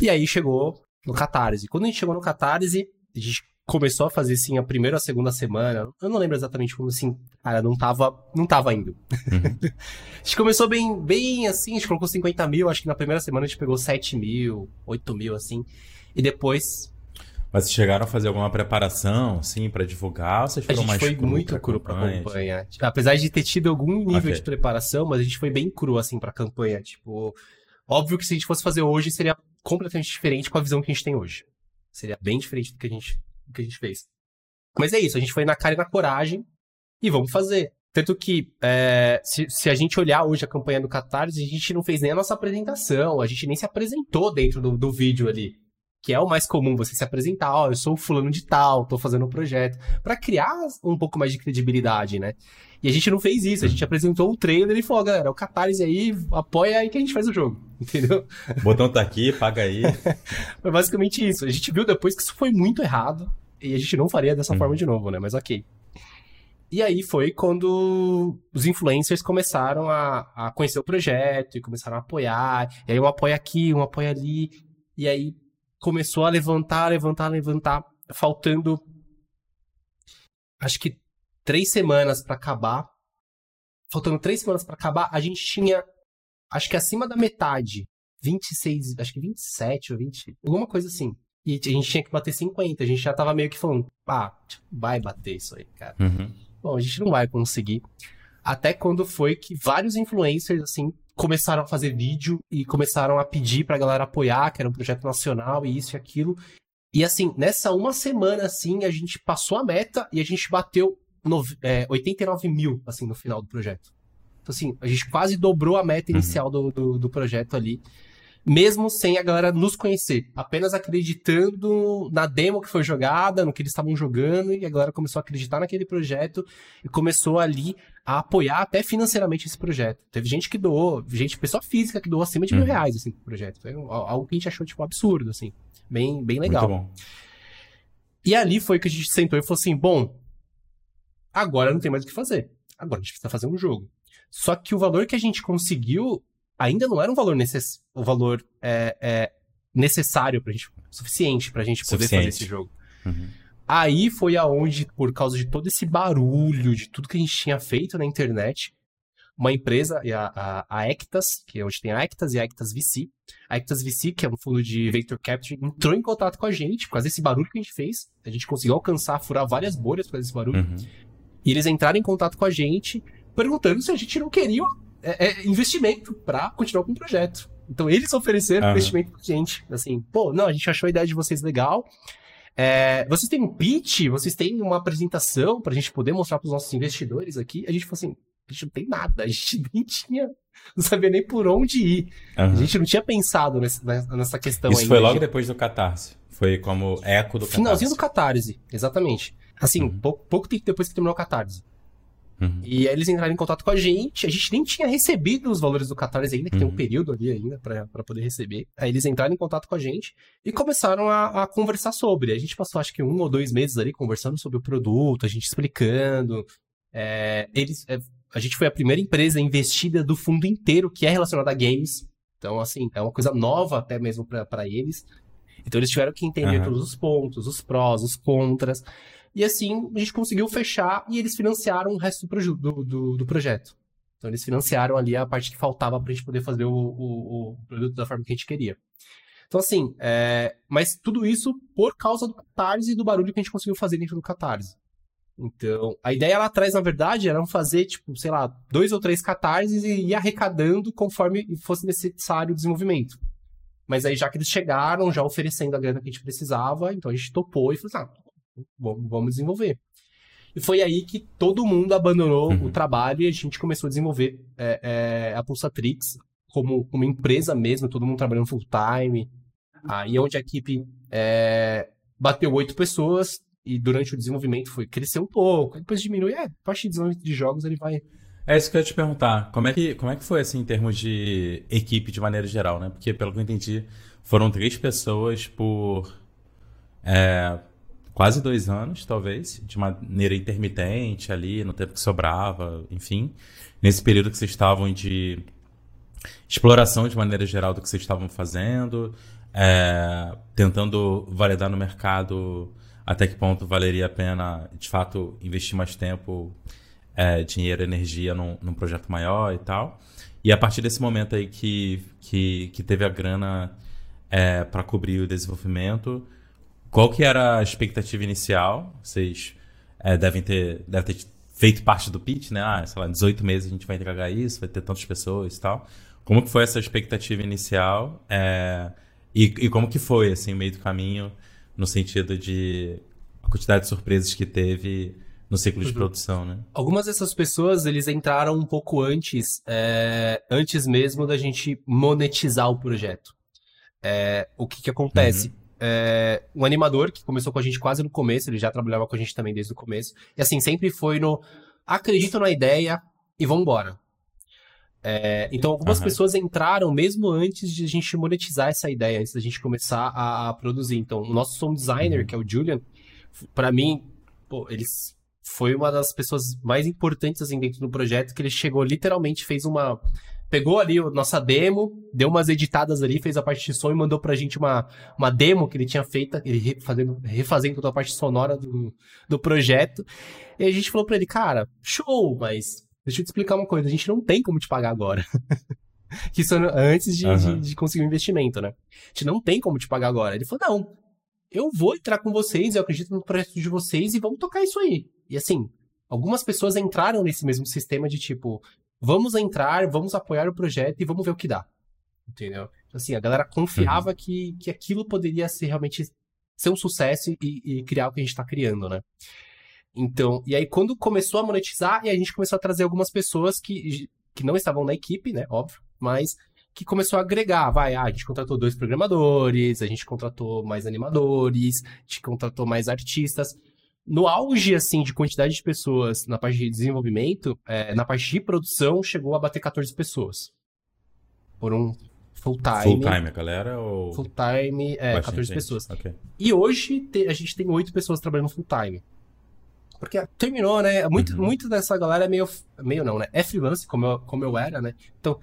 E aí chegou no Catarse. Quando a gente chegou no Catarse, a gente começou a fazer, assim, a primeira ou a segunda semana. Eu não lembro exatamente como, assim, cara, não tava, não tava indo. Uhum. a gente começou bem, bem, assim, a gente colocou 50 mil, acho que na primeira semana a gente pegou 7 mil, 8 mil, assim. E depois... Mas vocês chegaram a fazer alguma preparação, assim, para divulgar? Ou vocês foram a gente mais foi cru muito cru pra campanha. Apesar de ter tido algum nível okay. de preparação, mas a gente foi bem cru, assim, pra campanha. Tipo, óbvio que se a gente fosse fazer hoje, seria completamente diferente com a visão que a gente tem hoje. Seria bem diferente do que a gente que a gente fez. Mas é isso, a gente foi na cara e na coragem e vamos fazer. Tanto que, é, se, se, a gente olhar hoje a campanha do Catarse, a gente não fez nem a nossa apresentação, a gente nem se apresentou dentro do, do vídeo ali. Que é o mais comum, você se apresentar, ó, oh, eu sou o fulano de tal, tô fazendo o um projeto. para criar um pouco mais de credibilidade, né? E a gente não fez isso, a gente apresentou o trailer e falou, galera, o Catarse aí, apoia aí que a gente faz o jogo, entendeu? O botão tá aqui, paga aí. foi basicamente isso. A gente viu depois que isso foi muito errado. E a gente não faria dessa hum. forma de novo, né? Mas ok. E aí foi quando os influencers começaram a, a conhecer o projeto e começaram a apoiar. E aí um apoia aqui, um apoia ali. E aí começou a levantar, levantar, levantar. Faltando, acho que três semanas para acabar. Faltando três semanas para acabar, a gente tinha, acho que acima da metade. 26, acho que 27 ou 20, alguma coisa assim. E a gente tinha que bater 50. A gente já tava meio que falando, ah, vai bater isso aí, cara. Uhum. Bom, a gente não vai conseguir. Até quando foi que vários influencers, assim, começaram a fazer vídeo e começaram a pedir pra galera apoiar, que era um projeto nacional e isso e aquilo. E assim, nessa uma semana, assim, a gente passou a meta e a gente bateu no, é, 89 mil, assim, no final do projeto. Então, assim, a gente quase dobrou a meta uhum. inicial uhum. do, do, do projeto ali mesmo sem a galera nos conhecer, apenas acreditando na demo que foi jogada, no que eles estavam jogando, e a galera começou a acreditar naquele projeto e começou ali a apoiar até financeiramente esse projeto. Teve gente que doou, gente, pessoa física que doou acima de mil uhum. reais assim, pro projeto. Foi algo que a gente achou, tipo, absurdo, assim. Bem, bem legal. Muito bom. E ali foi que a gente sentou e falou assim: bom, agora não tem mais o que fazer. Agora a gente precisa fazer um jogo. Só que o valor que a gente conseguiu ainda não era um valor, necess... um valor é, é, necessário pra gente, suficiente pra gente poder suficiente. fazer esse jogo. Uhum. Aí foi aonde, por causa de todo esse barulho, de tudo que a gente tinha feito na internet, uma empresa, a, a, a Ectas, que é onde tem a Ectas e a Ectas VC, a Ectas VC, que é um fundo de Venture Capital, entrou em contato com a gente, por causa desse barulho que a gente fez. A gente conseguiu alcançar, furar várias bolhas por causa desse barulho. Uhum. E eles entraram em contato com a gente, perguntando se a gente não queria é, é investimento para continuar com o projeto. Então eles ofereceram uhum. investimento pra gente. Assim, pô, não, a gente achou a ideia de vocês legal. É, vocês têm um pitch? Vocês têm uma apresentação pra gente poder mostrar pros nossos investidores aqui? A gente falou assim, a gente não tem nada, a gente nem tinha, não sabia nem por onde ir. Uhum. A gente não tinha pensado nessa, nessa questão Isso ainda. foi logo depois do Catarse. Foi como eco do Catarse. Finalzinho do Catarse, exatamente. Assim, uhum. pouco, pouco tempo depois que terminou o Catarse. Uhum. E aí eles entraram em contato com a gente, a gente nem tinha recebido os valores do Catarse ainda, que uhum. tem um uhum. período ali ainda para poder receber. Aí eles entraram em contato com a gente e começaram a, a, conversar sobre. A gente passou acho que um ou dois meses ali conversando sobre o produto, a gente explicando. É, eles, é, a gente foi a primeira empresa investida do fundo inteiro que é relacionada a games. Então, assim, é uma coisa nova até mesmo para eles. Então eles tiveram que entender uhum. todos os pontos, os prós, os contras. E assim, a gente conseguiu fechar e eles financiaram o resto do, do, do, do projeto. Então eles financiaram ali a parte que faltava para a gente poder fazer o, o, o, produto da forma que a gente queria. Então assim, é... mas tudo isso por causa do Catarse e do barulho que a gente conseguiu fazer dentro do Catarse. Então, a ideia lá atrás, na verdade, era fazer, tipo, sei lá, dois ou três catarses e ir arrecadando conforme fosse necessário o desenvolvimento. Mas aí, já que eles chegaram, já oferecendo a grana que a gente precisava, então a gente topou e falou assim, ah, vamos desenvolver. E foi aí que todo mundo abandonou uhum. o trabalho e a gente começou a desenvolver é, é, a Pulsatrix como uma empresa mesmo, todo mundo trabalhando full time. Aí é onde a equipe é, bateu oito pessoas e durante o desenvolvimento foi crescer um pouco, depois diminui. É, a partir de desenvolvimento de jogos ele vai. É isso que eu ia te perguntar. Como é que, como é que foi assim em termos de equipe de maneira geral, né? Porque pelo que eu entendi, foram três pessoas por é, quase dois anos, talvez, de maneira intermitente ali, no tempo que sobrava, enfim. Nesse período que vocês estavam de exploração de maneira geral do que vocês estavam fazendo, é, tentando validar no mercado até que ponto valeria a pena, de fato, investir mais tempo, é, dinheiro, energia num, num, projeto maior e tal. E a partir desse momento aí que, que, que teve a grana é, para cobrir o desenvolvimento, qual que era a expectativa inicial? Vocês é, devem, ter, devem ter feito parte do pitch, né? Ah, sei lá, em 18 meses a gente vai entregar isso, vai ter tantas pessoas e tal. Como que foi essa expectativa inicial? É, e, e, como que foi, assim, o meio do caminho, no sentido de a quantidade de surpresas que teve no ciclo de uhum. produção, né? Algumas dessas pessoas, eles entraram um pouco antes, é, antes mesmo da gente monetizar o projeto. É, o que que acontece? Uhum. É, um animador que começou com a gente quase no começo, ele já trabalhava com a gente também desde o começo, e assim, sempre foi no acredito na ideia e vambora. É, então, algumas uhum. pessoas entraram mesmo antes de a gente monetizar essa ideia, antes da gente começar a, a produzir. Então, o nosso sound designer, uhum. que é o Julian, para mim, pô, ele foi uma das pessoas mais importantes assim, dentro do projeto, que ele chegou literalmente, fez uma. Pegou ali a nossa demo, deu umas editadas ali, fez a parte de som e mandou pra gente uma, uma demo que ele tinha feito, ele refazendo, refazendo toda a parte sonora do, do projeto. E a gente falou pra ele, cara, show, mas Deixa eu te explicar uma coisa, a gente não tem como te pagar agora. que isso antes de, uhum. de, de, conseguir um investimento, né? A gente não tem como te pagar agora. Ele falou, não, eu vou entrar com vocês, eu acredito no projeto de vocês e vamos tocar isso aí. E assim, algumas pessoas entraram nesse mesmo sistema de tipo, vamos entrar, vamos apoiar o projeto e vamos ver o que dá. Entendeu? Então, assim, a galera confiava uhum. que, que aquilo poderia ser realmente ser um sucesso e, e criar o que a gente está criando, né? Então, e aí quando começou a monetizar, e a gente começou a trazer algumas pessoas que, que não estavam na equipe, né, óbvio, mas que começou a agregar, vai, ah, a gente contratou dois programadores, a gente contratou mais animadores, a gente contratou mais artistas. No auge, assim, de quantidade de pessoas na parte de desenvolvimento, é, na parte de produção, chegou a bater 14 pessoas. Por um full time. Full time, a galera? Ou... Full time, é, 14 gente. pessoas. Okay. E hoje te, a gente tem 8 pessoas trabalhando full time. Porque terminou, né? Muito, uhum. muito dessa galera é meio. Meio não, né? É freelance, como eu, como eu era, né? Então,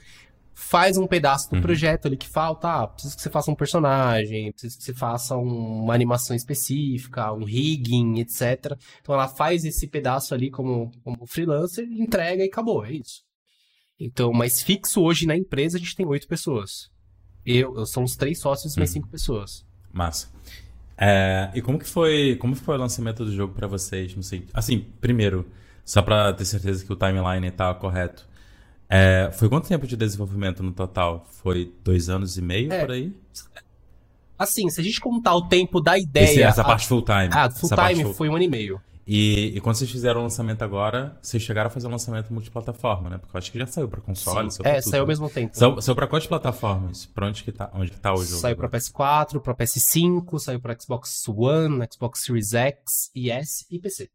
faz um pedaço do uhum. projeto ali que falta. Ah, preciso que você faça um personagem, preciso que você faça um, uma animação específica, um rigging, etc. Então ela faz esse pedaço ali como, como freelancer, entrega e acabou, é isso. Então, mas fixo hoje na empresa a gente tem oito pessoas. Eu, eu sou os três sócios, mais uhum. cinco pessoas. Massa. É, e como que foi, como foi o lançamento do jogo para vocês? Não sei. Assim, primeiro, só para ter certeza que o timeline tá correto. É, foi quanto tempo de desenvolvimento no total? Foi dois anos e meio é, por aí? Assim, se a gente contar o tempo da ideia. Esse, essa a, parte full time. Ah, full time full... foi um ano e meio. E, e, quando vocês fizeram o lançamento agora, vocês chegaram a fazer um lançamento multiplataforma, né? Porque eu acho que já saiu para console, Sim, é, saiu ao mesmo tempo. Saiu, saiu para quais plataformas? Para onde que tá, onde que tá o jogo? Saiu para PS4, para PS5, saiu para Xbox One, Xbox Series X e S e PC.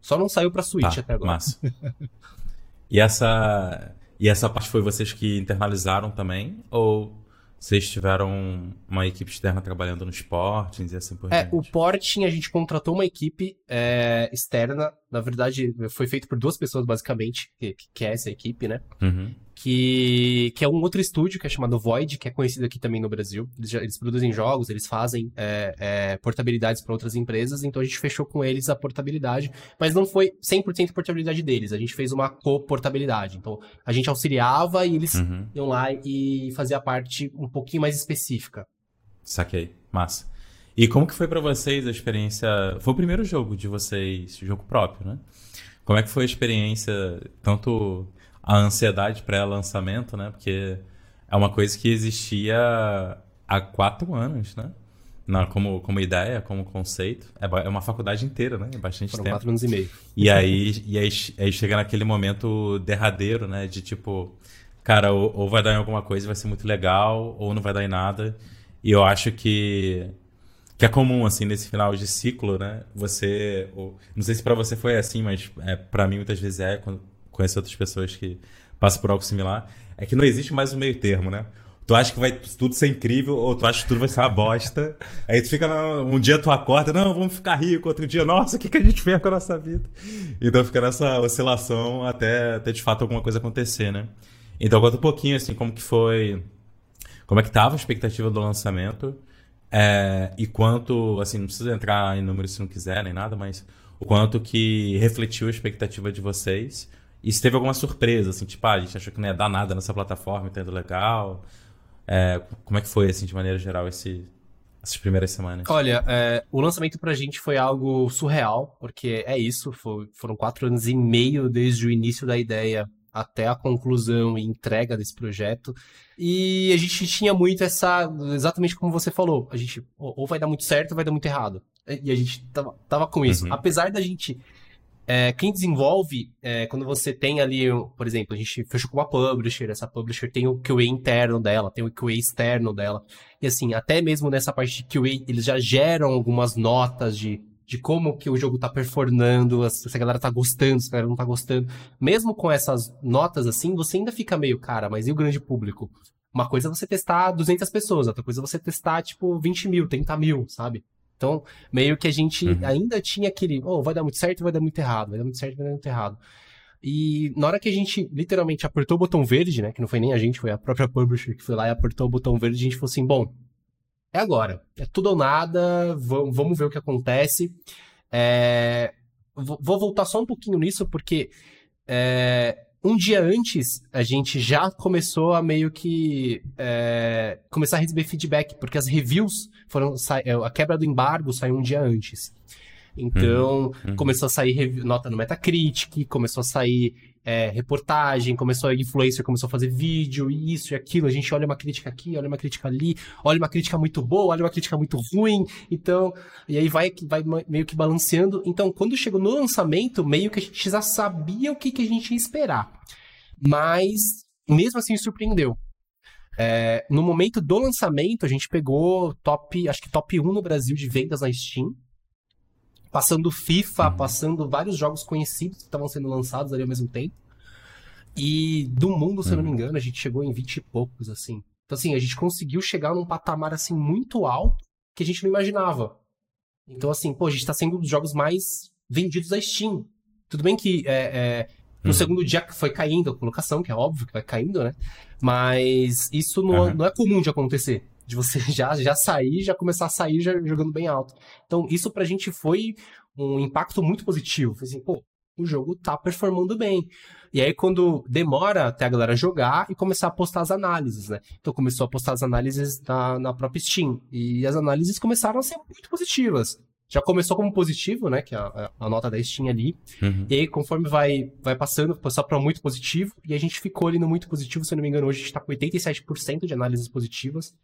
Só não saiu para Switch tá, até agora. Massa. e essa e essa parte foi vocês que internalizaram também ou vocês tiveram uma equipe externa trabalhando nos portings e assim por é, diante? É, o porting a gente contratou uma equipe é, externa. Na verdade, foi feito por duas pessoas, basicamente, que, que é essa equipe, né? Uhum que, que é um outro estúdio que é chamado Void, que é conhecido aqui também no Brasil. Eles, já, eles produzem jogos, eles fazem é, é, portabilidades para outras empresas, então a gente fechou com eles a portabilidade, mas não foi 100% portabilidade deles, a gente fez uma co-portabilidade. Então a gente auxiliava e eles uhum. iam lá e faziam a parte um pouquinho mais específica. Saquei, massa. E como que foi para vocês a experiência? Foi o primeiro jogo de vocês, jogo próprio, né? Como é que foi a experiência, tanto a ansiedade pré-lançamento, né? Porque é uma coisa que existia há quatro anos, né? Na, como, como ideia, como conceito. É, é uma faculdade inteira, né? É bastante Foram tempo. quatro anos e meio. E aí, e aí, aí chega naquele momento derradeiro, né? De tipo, cara, ou, ou vai dar em alguma coisa e vai ser muito legal, ou não vai dar em nada. E eu acho que que é comum assim nesse final de ciclo, né? Você, ou, não sei se para você foi assim, mas é, para mim muitas vezes é quando conheço outras pessoas que passam por algo similar, é que não existe mais um meio termo, né? Tu acha que vai tudo ser incrível ou tu acha que tudo vai ser uma bosta. Aí tu fica, um dia tu acorda, não, vamos ficar rico, outro dia, nossa, o que, que a gente fez com a nossa vida? Então fica nessa oscilação até, até de fato alguma coisa acontecer, né? Então conta um pouquinho, assim, como que foi, como é que tava a expectativa do lançamento é, e quanto, assim, não precisa entrar em números se não quiser nem nada, mas o quanto que refletiu a expectativa de vocês e se teve alguma surpresa, assim, tipo, ah, a gente achou que não ia dar nada nessa plataforma, entendeu legal é, como é que foi, assim, de maneira geral, esse, essas primeiras semanas? Olha, é, o lançamento pra gente foi algo surreal, porque é isso, foi, foram quatro anos e meio desde o início da ideia até a conclusão e entrega desse projeto. E a gente tinha muito essa, exatamente como você falou, a gente ou vai dar muito certo ou vai dar muito errado. E a gente tava, tava com isso. Uhum. Apesar da gente é, quem desenvolve, é, quando você tem ali, por exemplo, a gente fechou com uma publisher, essa publisher tem o QA interno dela, tem o QA externo dela. E assim, até mesmo nessa parte de QA, eles já geram algumas notas de, de como que o jogo tá performando, se a galera tá gostando, se a galera não tá gostando. Mesmo com essas notas assim, você ainda fica meio, cara, mas e o grande público? Uma coisa é você testar 200 pessoas, outra coisa é você testar, tipo, 20 mil, 30 mil, sabe? Então, meio que a gente uhum. ainda tinha aquele, oh, vai dar muito certo, vai dar muito errado, vai dar muito certo, vai dar muito errado. E na hora que a gente literalmente apertou o botão verde, né, que não foi nem a gente, foi a própria publisher que foi lá e apertou o botão verde, a gente falou assim, bom, é agora, é tudo ou nada, vamos ver o que acontece. É... Vou voltar só um pouquinho nisso, porque é, um dia antes, a gente já começou a meio que é, começar a receber feedback, porque as reviews foram. É, a quebra do embargo saiu um dia antes. Então, uhum, uhum. começou a sair nota no Metacritic, começou a sair é, reportagem, começou a influencer, começou a fazer vídeo, isso e aquilo. A gente olha uma crítica aqui, olha uma crítica ali, olha uma crítica muito boa, olha uma crítica muito ruim. Então, e aí vai, vai meio que balanceando. Então, quando chegou no lançamento, meio que a gente já sabia o que, que a gente ia esperar. Mas, mesmo assim, surpreendeu. É, no momento do lançamento, a gente pegou top, acho que top 1 no Brasil de vendas na Steam passando FIFA, uhum. passando vários jogos conhecidos que estavam sendo lançados ali ao mesmo tempo. E do mundo, se uhum. eu não me uhum. engano, a gente chegou em 20 e poucos, assim. Então, assim, a gente conseguiu chegar num patamar, assim, muito alto que a gente não imaginava. Então, assim, pô, a gente tá sendo um dos jogos mais vendidos da Steam. Tudo bem que é, é, no uhum. segundo dia foi caindo a colocação, que é óbvio que vai caindo, né? Mas isso não, uhum. não é comum de acontecer de você já, já sair, já começar a sair já jogando bem alto. Então, isso pra gente foi um impacto muito positivo. Foi assim, pô, o jogo tá performando bem. E aí, quando demora até a galera jogar e começar a postar as análises, né? Então, começou a postar as análises na, na própria Steam. E as análises começaram a ser muito positivas. Já começou como positivo, né? Que é a, a nota da Steam ali. Uhum. E aí, conforme vai, vai passando, passou para muito positivo. E a gente ficou ali no muito positivo. Se eu não me engano, hoje a gente tá com 87% de análises positivas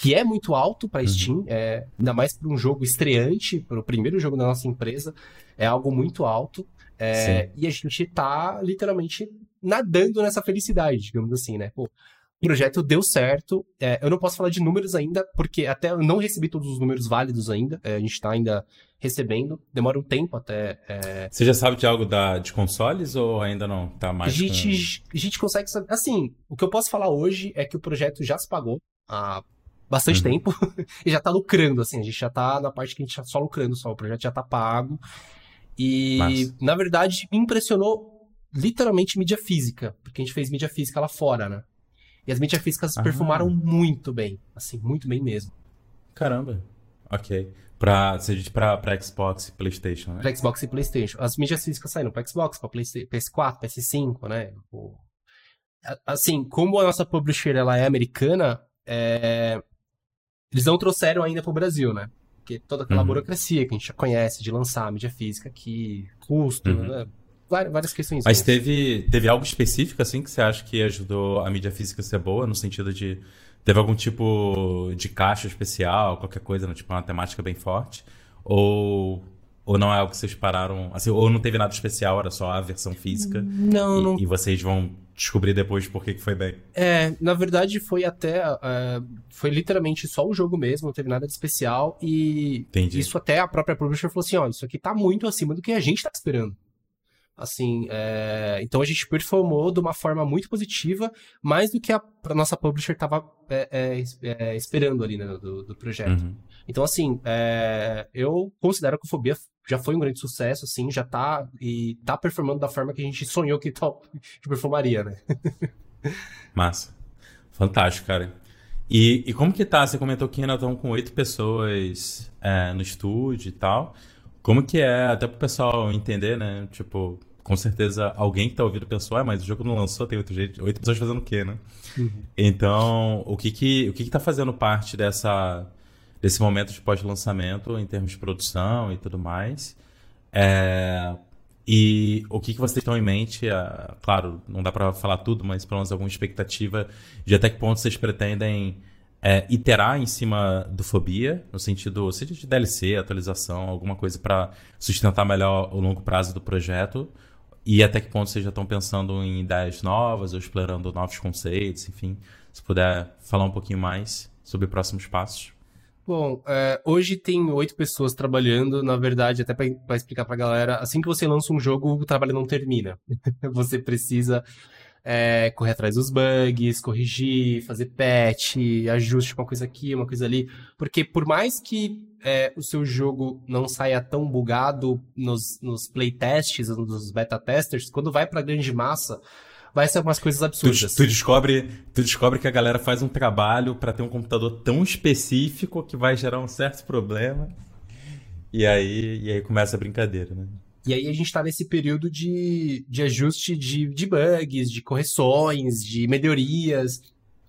que é muito alto para uhum. Steam, uhum. é, ainda mais para um jogo estreante, para o primeiro jogo da nossa empresa, é algo muito alto. É, e a gente tá literalmente nadando nessa felicidade, digamos assim, né? Pô, o projeto deu certo. É, eu não posso falar de números ainda, porque até eu não recebi todos os números válidos ainda. É, a gente está ainda recebendo. Demora um tempo até. É... Você já sabe de algo da, de consoles ou ainda não? Tá mais. A gente, com... a gente consegue saber. Assim, o que eu posso falar hoje é que o projeto já se pagou. A bastante uhum. tempo e já tá lucrando, assim, a gente já tá na parte que a gente tá só lucrando só, o projeto já tá pago. E, Mas... na verdade, me impressionou literalmente mídia física, porque a gente fez mídia física lá fora, né? E as mídias físicas ah. perfumaram muito bem, assim, muito bem mesmo. Caramba. Ok. Pra, pra, pra Xbox e Playstation, né? Pra Xbox e Playstation. As mídias físicas saíram pra Xbox, pra PS4, PS5, né? Assim, como a nossa publisher ela é americana, é, eles não trouxeram ainda pro Brasil, né? Porque toda aquela uhum. burocracia que a gente já conhece de lançar a mídia física aqui, custo, uhum. né? várias questões. Mas teve, teve algo específico, assim, que você acha que ajudou a mídia física a ser boa, no sentido de. Teve algum tipo de caixa especial, qualquer coisa, né? tipo uma temática bem forte? Ou Ou não é algo que vocês pararam. Assim, ou não teve nada especial, era só a versão física? Não, e, não. E vocês vão descobrir depois por que, que foi bem. É, na verdade foi até. Uh, foi literalmente só o jogo mesmo, não teve nada de especial. E Entendi. isso até a própria publisher falou assim: ó, isso aqui tá muito acima do que a gente tá esperando. Assim, é... então a gente performou de uma forma muito positiva, mais do que a, a nossa publisher estava é, é, esperando ali né, do, do projeto. Uhum. Então, assim, é, eu considero que o Fobia já foi um grande sucesso, assim, já tá e tá performando da forma que a gente sonhou que, tal, que performaria, né? Massa. Fantástico, cara. E, e, como que tá? Você comentou que ainda estão com oito pessoas é, no estúdio e tal. Como que é, até pro pessoal entender, né? Tipo, com certeza alguém que tá ouvindo pensou, ah, mas o jogo não lançou, tem oito, gente, oito pessoas fazendo o quê, né? Uhum. Então, o que que, o que que tá fazendo parte dessa, desse momento de pós-lançamento em termos de produção e tudo mais? É, e o que, que vocês estão em mente? É, claro, não dá para falar tudo, mas pelo menos alguma expectativa de até que ponto vocês pretendem é, iterar em cima do Fobia, no sentido, seja de DLC, atualização, alguma coisa para sustentar melhor o longo prazo do projeto, e até que ponto vocês já estão pensando em ideias novas ou explorando novos conceitos, enfim, se puder falar um pouquinho mais sobre próximos passos. Bom, é, hoje tem oito pessoas trabalhando, na verdade, até para explicar para a galera, assim que você lança um jogo, o trabalho não termina. você precisa é, correr atrás dos bugs, corrigir, fazer patch, ajuste uma coisa aqui, uma coisa ali. Porque por mais que é, o seu jogo não saia tão bugado nos, nos playtests, nos beta testers, quando vai para grande massa, vai ser umas coisas absurdas. Tu, tu, descobre, tu descobre que a galera faz um trabalho para ter um computador tão específico que vai gerar um certo problema. E aí, e aí começa a brincadeira, né? E aí a gente está nesse período de, de ajuste de, de bugs, de correções, de melhorias.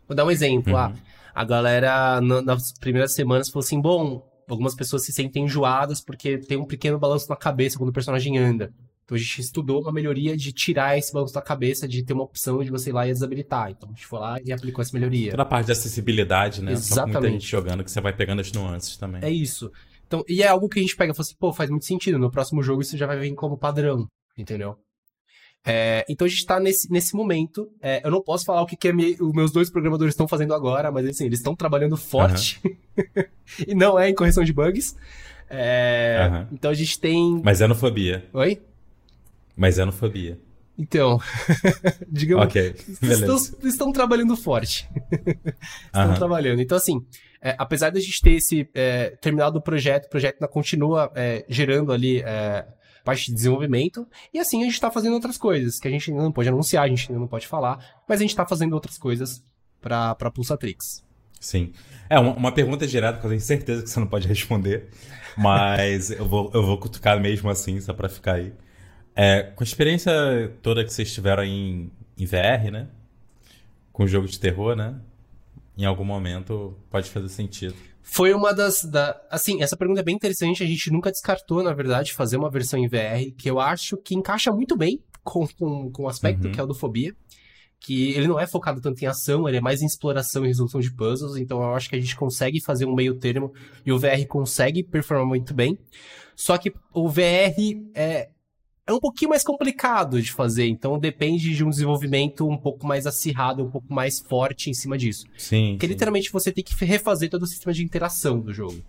Vou dar um exemplo. Ah, uhum. Ah, a galera, nas primeiras semanas, falou assim: bom, algumas pessoas se sentem enjoadas porque tem um pequeno balanço na cabeça quando o personagem anda. Então a gente estudou uma melhoria de tirar esse balanço da cabeça, de ter uma opção de você ir lá e desabilitar. Então a gente foi lá e aplicou essa melhoria. Toda a parte de acessibilidade, né? Exatamente. Muita gente jogando que você vai pegando as nuances também. É isso. Então, e é algo que a gente pega e fala assim, pô, faz muito sentido. No próximo jogo isso já vai vir como padrão, entendeu? É, então a gente está nesse, nesse momento. É, eu não posso falar o que, que é me, os meus dois programadores estão fazendo agora, mas assim, eles estão trabalhando forte. Uhum. e não é em correção de bugs. É, uhum. Então a gente tem. Mas é no Fobia. Oi? Mas é no Fobia. Então, digamos. Ok, Estão, estão trabalhando forte. estão uhum. trabalhando. Então, assim, é, apesar da gente ter esse é, terminado o projeto, o projeto ainda continua é, gerando ali é, parte de desenvolvimento, e assim a gente está fazendo outras coisas, que a gente ainda não pode anunciar, a gente ainda não pode falar, mas a gente está fazendo outras coisas para a Pulsatrix. Sim. É, uma, uma, pergunta direta que eu tenho certeza que você não pode responder, mas eu, vou, eu vou cutucar mesmo assim, só para ficar aí. É, com a experiência toda que vocês tiveram em, em VR, né? Com o jogo de terror, né? em algum momento pode fazer sentido. Foi uma das. Da... Assim, essa pergunta é bem interessante. A gente nunca descartou, na verdade, fazer uma versão em VR, que eu acho que encaixa muito bem com, com, com o aspecto uhum. que é o do Fobia. Que ele não é focado tanto em ação, ele é mais em exploração e resolução de puzzles. Então eu acho que a gente consegue fazer um meio termo e o VR consegue performar muito bem. Só que o VR é, é um pouquinho mais complicado de fazer, então depende de um desenvolvimento um pouco mais acirrado, um pouco mais forte em cima disso. Sim. Porque sim. literalmente você tem que refazer todo o sistema de interação do jogo.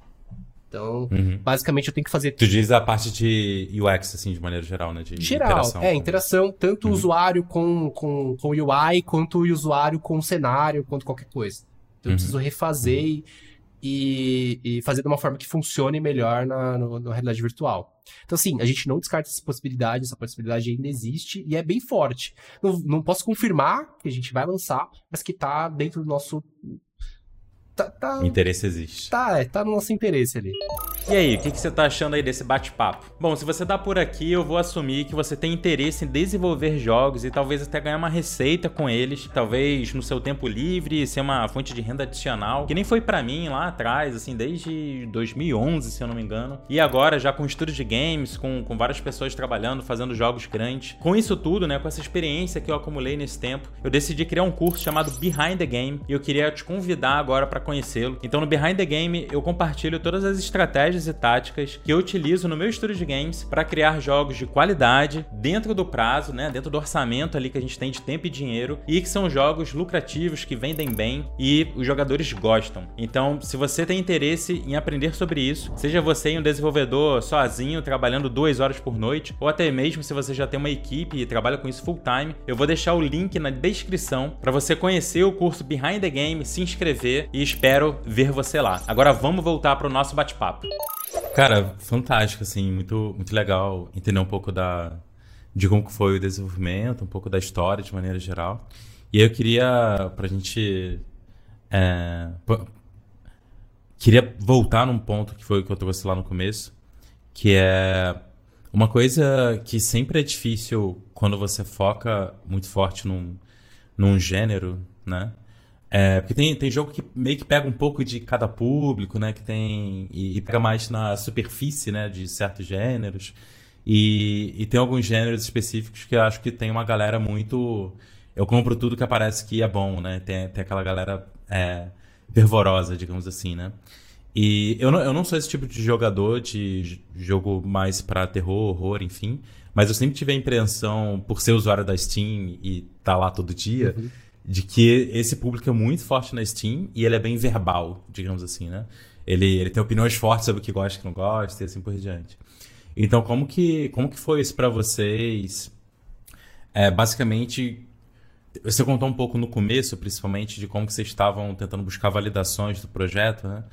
Então, uhum. basicamente eu tenho que fazer. Tu diz a parte de UX, assim, de maneira geral, né? De geral, interação, é, interação, tanto uhum. o usuário com, com, com o UI, quanto o usuário com o cenário, quanto qualquer coisa. Então eu uhum. preciso refazer e e, e fazer de uma forma que funcione melhor na, no, realidade virtual. Então, assim, a gente não descarta essa possibilidade, essa possibilidade ainda existe e é bem forte. Não, não posso confirmar que a gente vai lançar, mas que está dentro do nosso Tá, tá, o interesse existe. Tá, é, tá no nosso interesse ali. E aí, o que, que você tá achando aí desse bate-papo? Bom, se você tá por aqui, eu vou assumir que você tem interesse em desenvolver jogos e talvez até ganhar uma receita com eles, talvez no seu tempo livre, ser uma fonte de renda adicional, que nem foi para mim lá atrás, assim, desde 2011, se eu não me engano. E agora, já com estúdio de games, com, com várias pessoas trabalhando, fazendo jogos grandes. Com isso tudo, né, com essa experiência que eu acumulei nesse tempo, eu decidi criar um curso chamado Behind the Game e eu queria te convidar agora para conhecê-lo. Então no Behind the Game eu compartilho todas as estratégias e táticas que eu utilizo no meu estúdio de games para criar jogos de qualidade dentro do prazo, né, dentro do orçamento ali que a gente tem de tempo e dinheiro e que são jogos lucrativos que vendem bem e os jogadores gostam. Então, se você tem interesse em aprender sobre isso, seja você um desenvolvedor sozinho trabalhando duas horas por noite ou até mesmo se você já tem uma equipe e trabalha com isso full time, eu vou deixar o link na descrição para você conhecer o curso Behind the Game, se inscrever e espero ver você lá. Agora vamos voltar para o nosso bate-papo. Cara, fantástico, assim, muito, muito legal entender um pouco da, de como foi o desenvolvimento, um pouco da história de maneira geral. E eu queria, pra gente. É, queria voltar num ponto que foi o que eu trouxe lá no começo, que é uma coisa que sempre é difícil quando você foca muito forte num, num gênero, né? É, porque tem, tem jogo que meio que pega um pouco de cada público, né? Que tem. E, e pega mais na superfície, né? De certos gêneros. E, e tem alguns gêneros específicos que eu acho que tem uma galera muito. Eu compro tudo que aparece que é bom, né? Tem, tem aquela galera é, fervorosa, digamos assim, né? E eu não, eu não sou esse tipo de jogador de jogo mais para terror, horror, enfim. Mas eu sempre tive a impressão, por ser usuário da Steam e tá lá todo dia, uhum. De que esse público é muito forte na Steam e ele é bem verbal, digamos assim, né? Ele, ele tem opiniões fortes sobre o que gosta e que não gosta e assim por diante. Então, como que, como que foi isso para vocês? É, basicamente, você contou um pouco no começo, principalmente, de como que vocês estavam tentando buscar validações do projeto, né?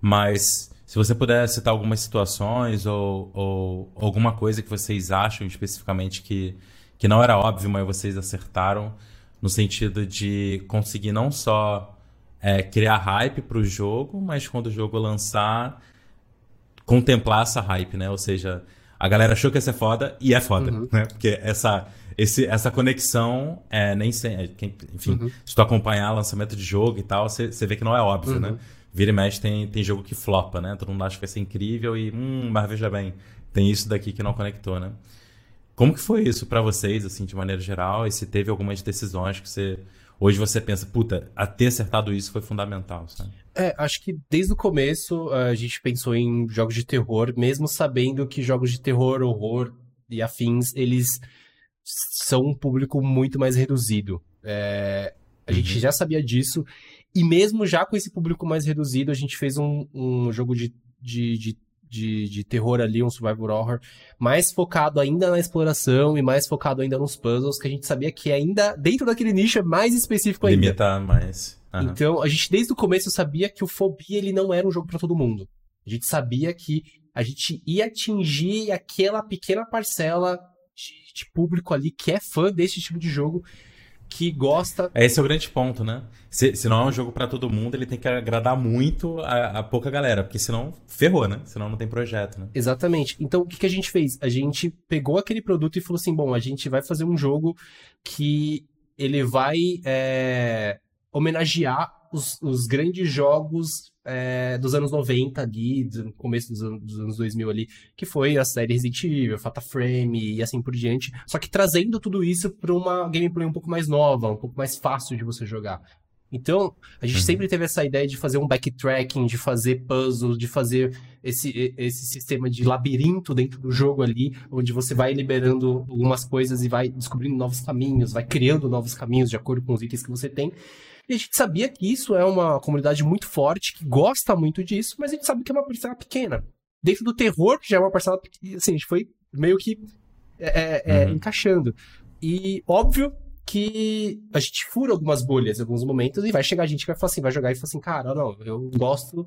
Mas se você puder citar algumas situações ou, ou alguma coisa que vocês acham especificamente que, que não era óbvio, mas vocês acertaram, no sentido de conseguir não só é, criar hype para o jogo, mas quando o jogo lançar, contemplar essa hype, né? Ou seja, a galera achou que ia ser foda e é foda, uhum. né? Porque essa, esse, essa conexão é nem sem. É, enfim, uhum. se tu acompanhar lançamento de jogo e tal, você vê que não é óbvio, né? uhum. né? Vira e mexe tem, tem jogo que flopa, né? Todo mundo acha que vai ser incrível e, hum, mas veja bem, tem isso daqui que não conectou, né? Como que foi isso para vocês, assim, de maneira geral? E se teve algumas decisões que você hoje você pensa, puta, a ter acertado isso foi fundamental, sabe? É, acho que desde o começo a gente pensou em jogos de terror, mesmo sabendo que jogos de terror, horror e afins, eles são um público muito mais reduzido. É, a uhum. gente já sabia disso, e mesmo já com esse público mais reduzido, a gente fez um, um jogo de, de, de de, de terror ali, um survival horror, mais focado ainda na exploração e mais focado ainda nos puzzles, que a gente sabia que ainda, dentro daquele nicho, é mais específico ainda. Limitar mais. Uhum. Então, a gente desde o começo sabia que o Fobia ele não era um jogo para todo mundo. A gente sabia que a gente ia atingir aquela pequena parcela de, de público ali que é fã desse tipo de jogo que gosta. Esse é o grande ponto, né? Se, se não é um jogo para todo mundo, ele tem que agradar muito a, a, pouca galera, porque senão ferrou, né? Senão não tem projeto, né? Exatamente. Então, o que, que a gente fez? A gente pegou aquele produto e falou assim: bom, a gente vai fazer um jogo que ele vai é, homenagear os, os grandes jogos é, dos anos 90 ali, do começo dos anos, dos anos 2000 ali, que foi a série Resident Evil, Fatal Frame e assim por diante, só que trazendo tudo isso para uma gameplay um pouco mais nova, um pouco mais fácil de você jogar. Então, a gente uhum. sempre teve essa ideia de fazer um backtracking, de fazer puzzles, de fazer esse, esse sistema de labirinto dentro do jogo ali, onde você vai liberando algumas coisas e vai descobrindo novos caminhos, vai criando novos caminhos de acordo com os itens que você tem. E a gente sabia que isso é uma comunidade muito forte, que gosta muito disso, mas a gente sabe que é uma parcela pequena. Dentro do terror, que já é uma parcela pequena, assim, a gente foi meio que é, é, é, uhum. encaixando. E óbvio que a gente fura algumas bolhas em alguns momentos e vai chegar a gente que vai falar assim, vai jogar e falar assim, cara, não, eu gosto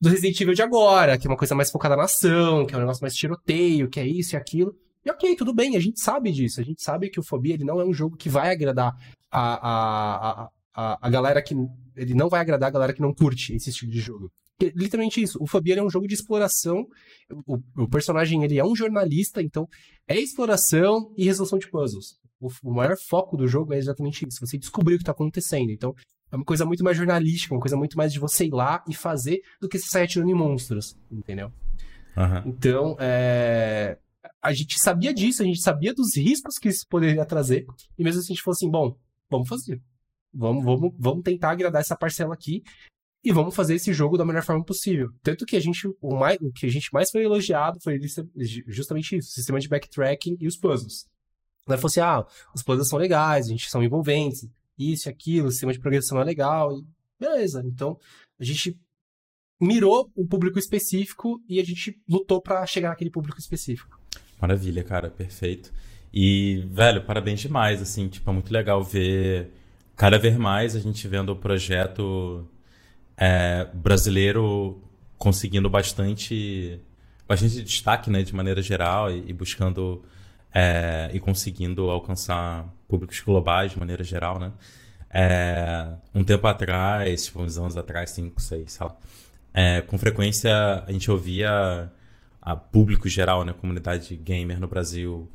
do Resident Evil de agora, que é uma coisa mais focada na ação, que é um negócio mais tiroteio, que é isso e aquilo. E ok, tudo bem, a gente sabe disso. A gente sabe que o Fobia ele não é um jogo que vai agradar a, a, a, a, a galera que. Ele não vai agradar a galera que não curte esse estilo de jogo. Literalmente isso. O Fabiano é um jogo de exploração. O, o, personagem ele é um jornalista, então é exploração e resolução de puzzles. O, o maior foco do jogo é exatamente isso. Você descobrir o que está acontecendo. Então é uma coisa muito mais jornalística, uma coisa muito mais de você ir lá e fazer do que você sair atirando em monstros, entendeu? Uhum. Então, é... a gente sabia disso, a gente sabia dos riscos que isso poderia trazer, e mesmo assim a gente falou assim, bom, vamos fazer. Vamos, vamos, vamos tentar agradar essa parcela aqui. e vamos fazer esse jogo da melhor forma possível. Tanto que a gente, o, mais, o que a gente mais foi elogiado foi justamente isso, o sistema de backtracking e os puzzles. Ela falou assim, ah, os puzzles são legais, a gente são envolventes, isso e aquilo, o sistema de progressão é legal, e beleza. Então, a gente mirou um público específico e a gente lutou para chegar naquele público específico. Maravilha, cara, perfeito. E, velho, parabéns demais, assim, tipo, é muito legal ver cada vez mais a gente vendo o projeto é, brasileiro conseguindo bastante, bastante destaque, né, de maneira geral e, e buscando é, e conseguindo alcançar públicos globais de maneira geral, né? É, um tempo atrás, tipo, uns anos atrás, cinco, seis, sei lá, é, com frequência a gente ouvia a público geral, né, comunidade gamer no Brasil,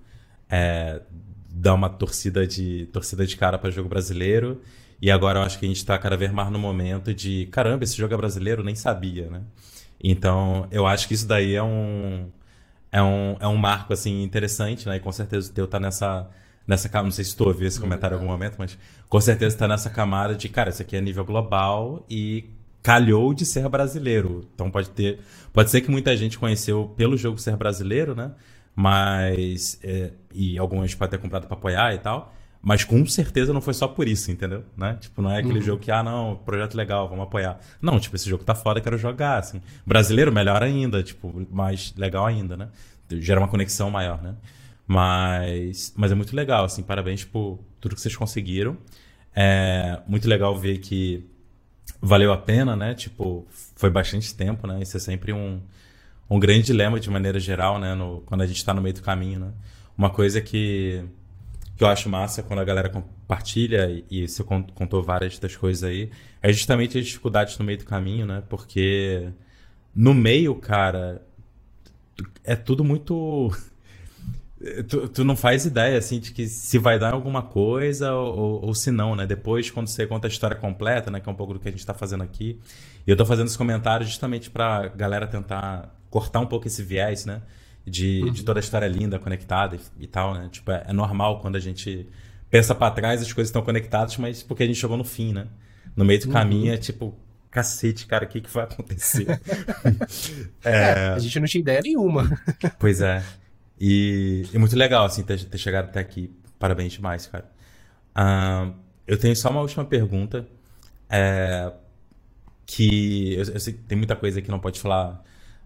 é, dar uma torcida de torcida de cara para jogo brasileiro e agora eu acho que a gente está cada vez mais no momento de caramba, esse jogo é brasileiro, nem sabia, né? Então eu acho que isso daí é um é um, é um marco assim interessante, né? E com certeza o teu tá nessa nessa camada, não sei se tu ouviu esse comentário em algum momento, mas com certeza está nessa camada de, cara, isso aqui é nível global e calhou de ser brasileiro. Então pode ter, pode ser que muita gente conheceu pelo jogo ser brasileiro, né? Mas é, e algumas pode ter comprado para apoiar e tal. Mas com certeza não foi só por isso, entendeu? Né? Tipo, não é aquele uhum. jogo que, ah, não, projeto legal, vamos apoiar. Não, tipo, esse jogo tá foda, quero jogar, assim. Brasileiro, melhor ainda, tipo, mais legal ainda, né? Gera uma conexão maior, né? Mas, mas é muito legal, assim, parabéns por tudo que vocês conseguiram. É muito legal ver que valeu a pena, né? Tipo, foi bastante tempo, né? Isso é sempre um, um grande dilema de maneira geral, né? No, quando a gente está no meio do caminho, né? Uma coisa que que eu acho massa quando a galera compartilha, e, você contou várias das coisas aí, é justamente as dificuldades no meio do caminho, né? Porque no meio, cara, é tudo muito. Tu, tu, não faz ideia, assim, de que se vai dar alguma coisa ou, ou, se não, né? Depois, quando você conta a história completa, né? Que é um pouco do que a gente está fazendo aqui. E eu tô fazendo esse comentário justamente pra galera tentar cortar um pouco esse viés, né? de, uhum. de toda a história linda, conectada e, e tal, né? Tipo, é, é, normal quando a gente pensa para trás, as coisas estão conectadas, mas porque a gente chegou no fim, né? No meio do uhum. caminho é tipo, cacete, cara, o que, que vai acontecer? é... É, a gente não tinha ideia nenhuma. pois é. E, e, muito legal, assim, ter, ter, chegado até aqui. Parabéns demais, cara. Uh, eu tenho só uma última pergunta. É, que eu, eu sei que tem muita coisa que não pode falar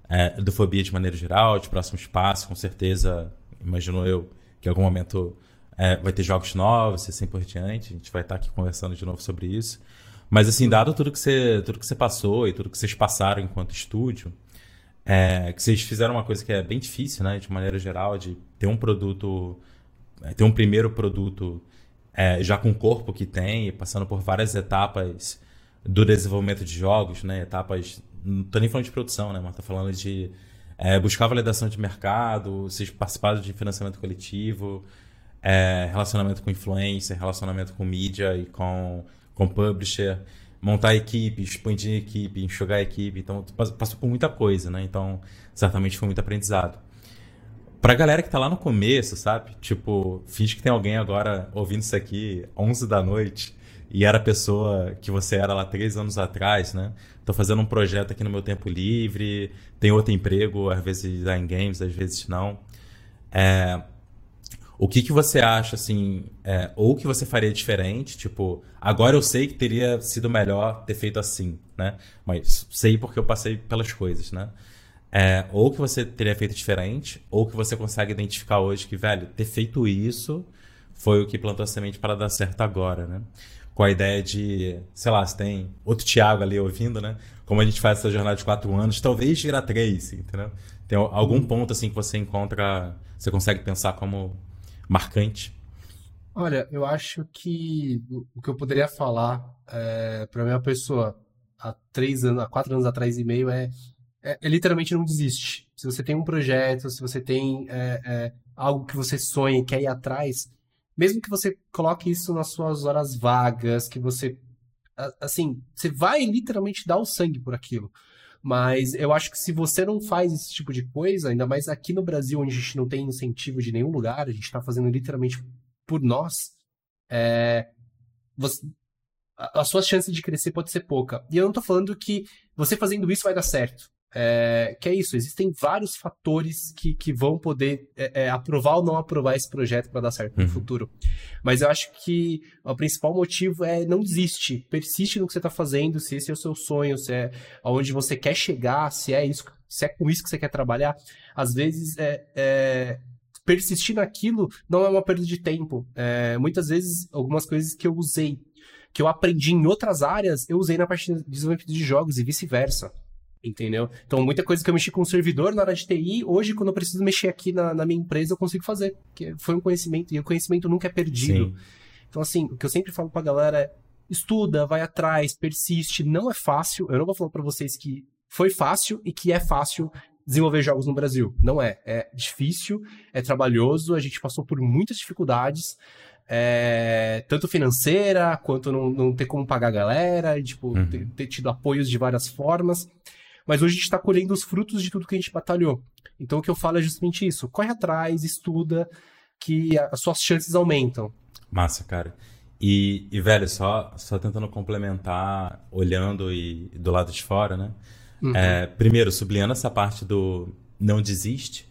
é, edufobia de maneira geral, de próximo espaço, com certeza, imagino eu, que em algum momento é, vai ter jogos novos e assim por diante. A gente vai estar aqui conversando de novo sobre isso. Mas, assim, dado tudo que você, tudo que você passou e tudo que vocês passaram enquanto estúdio, é, que vocês fizeram uma coisa que é bem difícil, né, de maneira geral, de ter um produto, é, ter um primeiro produto é, já com o corpo que tem, passando por várias etapas do desenvolvimento de jogos, né, etapas não tô nem falando de produção, né? Mas tô falando de é, buscar validação de mercado, vocês participaram de financiamento coletivo, é, relacionamento com influencer, relacionamento com mídia e com, com publisher, montar equipe, expandir equipe, enxugar equipe. Então, passou por muita coisa, né? Então, certamente foi muito aprendizado. Pra galera que tá lá no começo, sabe? Tipo, finge que tem alguém agora ouvindo isso aqui 11 da noite e era a pessoa que você era lá três anos atrás, né? Tô fazendo um projeto aqui no meu tempo livre, tem outro emprego, às vezes dá em games, às vezes não. É, o que, que você acha, assim, é, ou que você faria diferente? Tipo, agora eu sei que teria sido melhor ter feito assim, né? Mas sei porque eu passei pelas coisas, né? É, ou que você teria feito diferente, ou que você consegue identificar hoje que, velho, ter feito isso foi o que plantou a semente para dar certo agora, né? Com a ideia de, sei lá, se tem outro Thiago ali ouvindo, né? Como a gente faz essa jornada de quatro anos, talvez virar três, entendeu? Tem algum ponto assim que você encontra, você consegue pensar como marcante? Olha, eu acho que o que eu poderia falar é, para minha pessoa há três anos, há quatro anos atrás e meio é, é, é literalmente não desiste. Se você tem um projeto, se você tem é, é algo que você sonha e quer ir atrás, mesmo que você coloque isso nas suas horas vagas, que você. Assim, você vai literalmente dar o sangue por aquilo. Mas eu acho que se você não faz esse tipo de coisa, ainda mais aqui no Brasil, onde a gente não tem incentivo de nenhum lugar, a gente está fazendo literalmente por nós, é, você, as suas chances de crescer pode ser pouca. E eu não tô falando que você fazendo isso vai dar certo. É, que é isso, existem vários fatores que, que vão poder é, é, aprovar ou não aprovar esse projeto para dar certo no uhum. futuro. Mas eu acho que o principal motivo é não desiste, persiste no que você está fazendo, se esse é o seu sonho, se é aonde você quer chegar, se é isso, se é com isso que você quer trabalhar. Às vezes é, é persistir naquilo não é uma perda de tempo. É, muitas vezes algumas coisas que eu usei que eu aprendi em outras áreas, eu usei na parte de desenvolvimento de jogos e vice-versa. Entendeu? Então, muita coisa que eu mexi com o servidor na área de TI, hoje, quando eu preciso mexer aqui na, na minha empresa, eu consigo fazer. Porque foi um conhecimento, e o conhecimento nunca é perdido. Sim. Então, assim, o que eu sempre falo pra galera é: estuda, vai atrás, persiste. Não é fácil. Eu não vou falar para vocês que foi fácil e que é fácil desenvolver jogos no Brasil. Não é. É difícil, é trabalhoso, a gente passou por muitas dificuldades é, tanto financeira, quanto não, não, ter como pagar a galera, e, tipo, uhum. ter, ter, tido apoios de várias formas. Mas hoje a gente está colhendo os frutos de tudo que a gente batalhou. Então o que eu falo é justamente isso. Corre atrás, estuda, que as suas chances aumentam. Massa, cara. E, e velho, só, só tentando complementar, olhando e, do lado de fora, né? Uhum. É, primeiro, sublinhando essa parte do não desiste.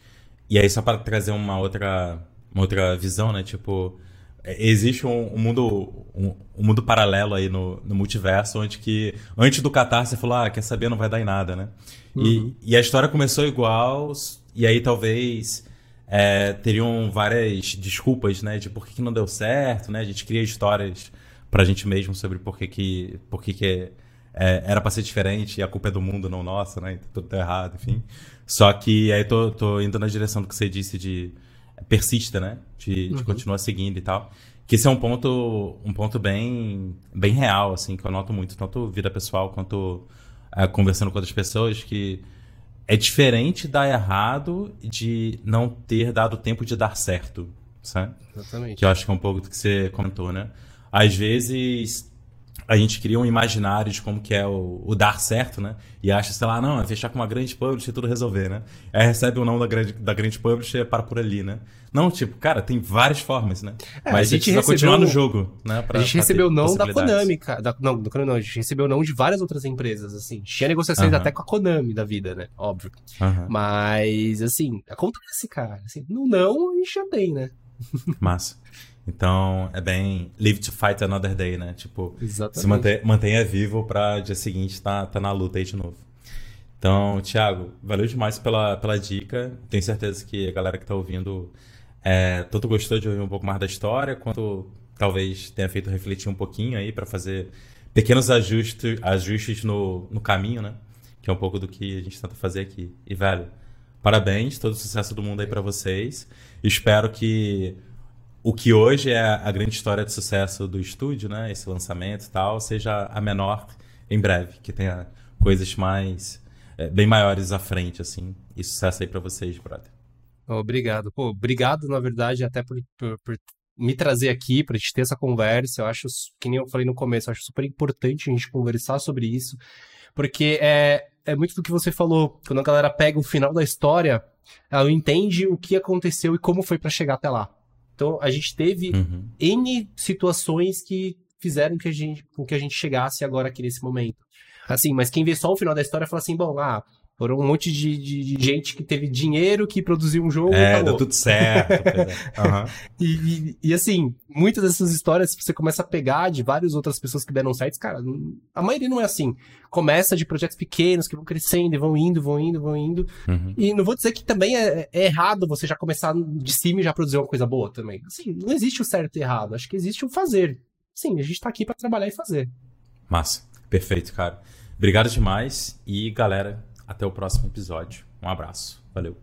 E aí, só para trazer uma outra, uma outra visão, né? Tipo, existe um, um mundo um, um, mundo paralelo aí no, no, multiverso onde que antes do Catar você falou ah quer saber? Não vai dar em nada né? Uhum. e, e, a história começou igual e aí talvez é, teriam várias desculpas né de por que, que, não deu certo né? A gente cria histórias pra gente mesmo sobre por que que por que, que é, era para ser diferente e a culpa é do mundo não nossa né? Tudo tá errado enfim. Só que aí tô, tô indo na direção do que você disse de persista, né? De, uhum. de continuar seguindo e tal. Que esse é um ponto, um ponto bem, bem real, assim, que eu noto muito, tanto vida pessoal quanto é, conversando com outras pessoas, que é diferente dar errado de não ter dado tempo de dar certo, sabe? Exatamente. Que eu acho que é um pouco do que você comentou, né? Às vezes a gente cria um imaginário de como que é o, o, dar certo, né? E acha, sei lá, não, é fechar com uma grande publisher e tudo resolver, né? Aí recebe o não da grande, da grande publisher para por ali, né? Não, tipo, cara, tem várias formas, né? É, Mas a gente precisa continuar no jogo, né? Pra, a gente recebeu não da Konami, cara. Da, não, do Konami não, a gente recebeu não de várias outras empresas, assim. Tinha negociações uh -huh. até com a Konami da vida, né? Óbvio. Uh -huh. Mas, assim, acontece, cara. Assim, no não, a gente já tem, né? Massa. Então, é bem live to fight another day, né? Tipo, Exatamente. se manter, mantenha vivo para dia seguinte tá, tá na luta aí de novo. Então, Thiago, valeu demais pela, pela dica. Tenho certeza que a galera que tá ouvindo é, tanto gostou de ouvir um pouco mais da história, quanto talvez tenha feito refletir um pouquinho aí para fazer pequenos ajustes, ajustes no, no caminho, né? Que é um pouco do que a gente tenta fazer aqui. E, velho, parabéns, todo o sucesso do mundo aí para vocês. Espero que o que hoje é a grande história de sucesso do estúdio, né? Esse lançamento e tal, seja a menor em breve, que tenha coisas mais é, bem maiores à frente, assim. E sucesso aí para vocês, brother. Obrigado. Pô, obrigado, na verdade, até por, por, por me trazer aqui para gente ter essa conversa. Eu acho, que nem eu falei no começo, eu acho super importante a gente conversar sobre isso, porque é, é muito do que você falou. Quando a galera pega o final da história, ela entende o que aconteceu e como foi para chegar até lá. Então, a gente teve uhum. N situações que fizeram que a gente, com que a gente chegasse agora aqui nesse momento. Assim, mas quem vê só o final da história fala assim, bom, ah, foram um monte de, de, de, gente que teve dinheiro, que produziu um jogo. É, deu tudo certo. uhum. e, e, e, assim, muitas dessas histórias você começa a pegar de várias outras pessoas que deram certo, cara, a maioria não é assim. Começa de projetos pequenos que vão crescendo e vão indo, vão indo, vão indo. Uhum. E não vou dizer que também é, é, errado você já começar de cima e já produzir uma coisa boa também. Assim, não existe o certo e errado. Acho que existe o fazer. Sim, a gente tá aqui para trabalhar e fazer. Massa. Perfeito, cara. Obrigado demais. E, galera, até o próximo episódio. Um abraço. Valeu.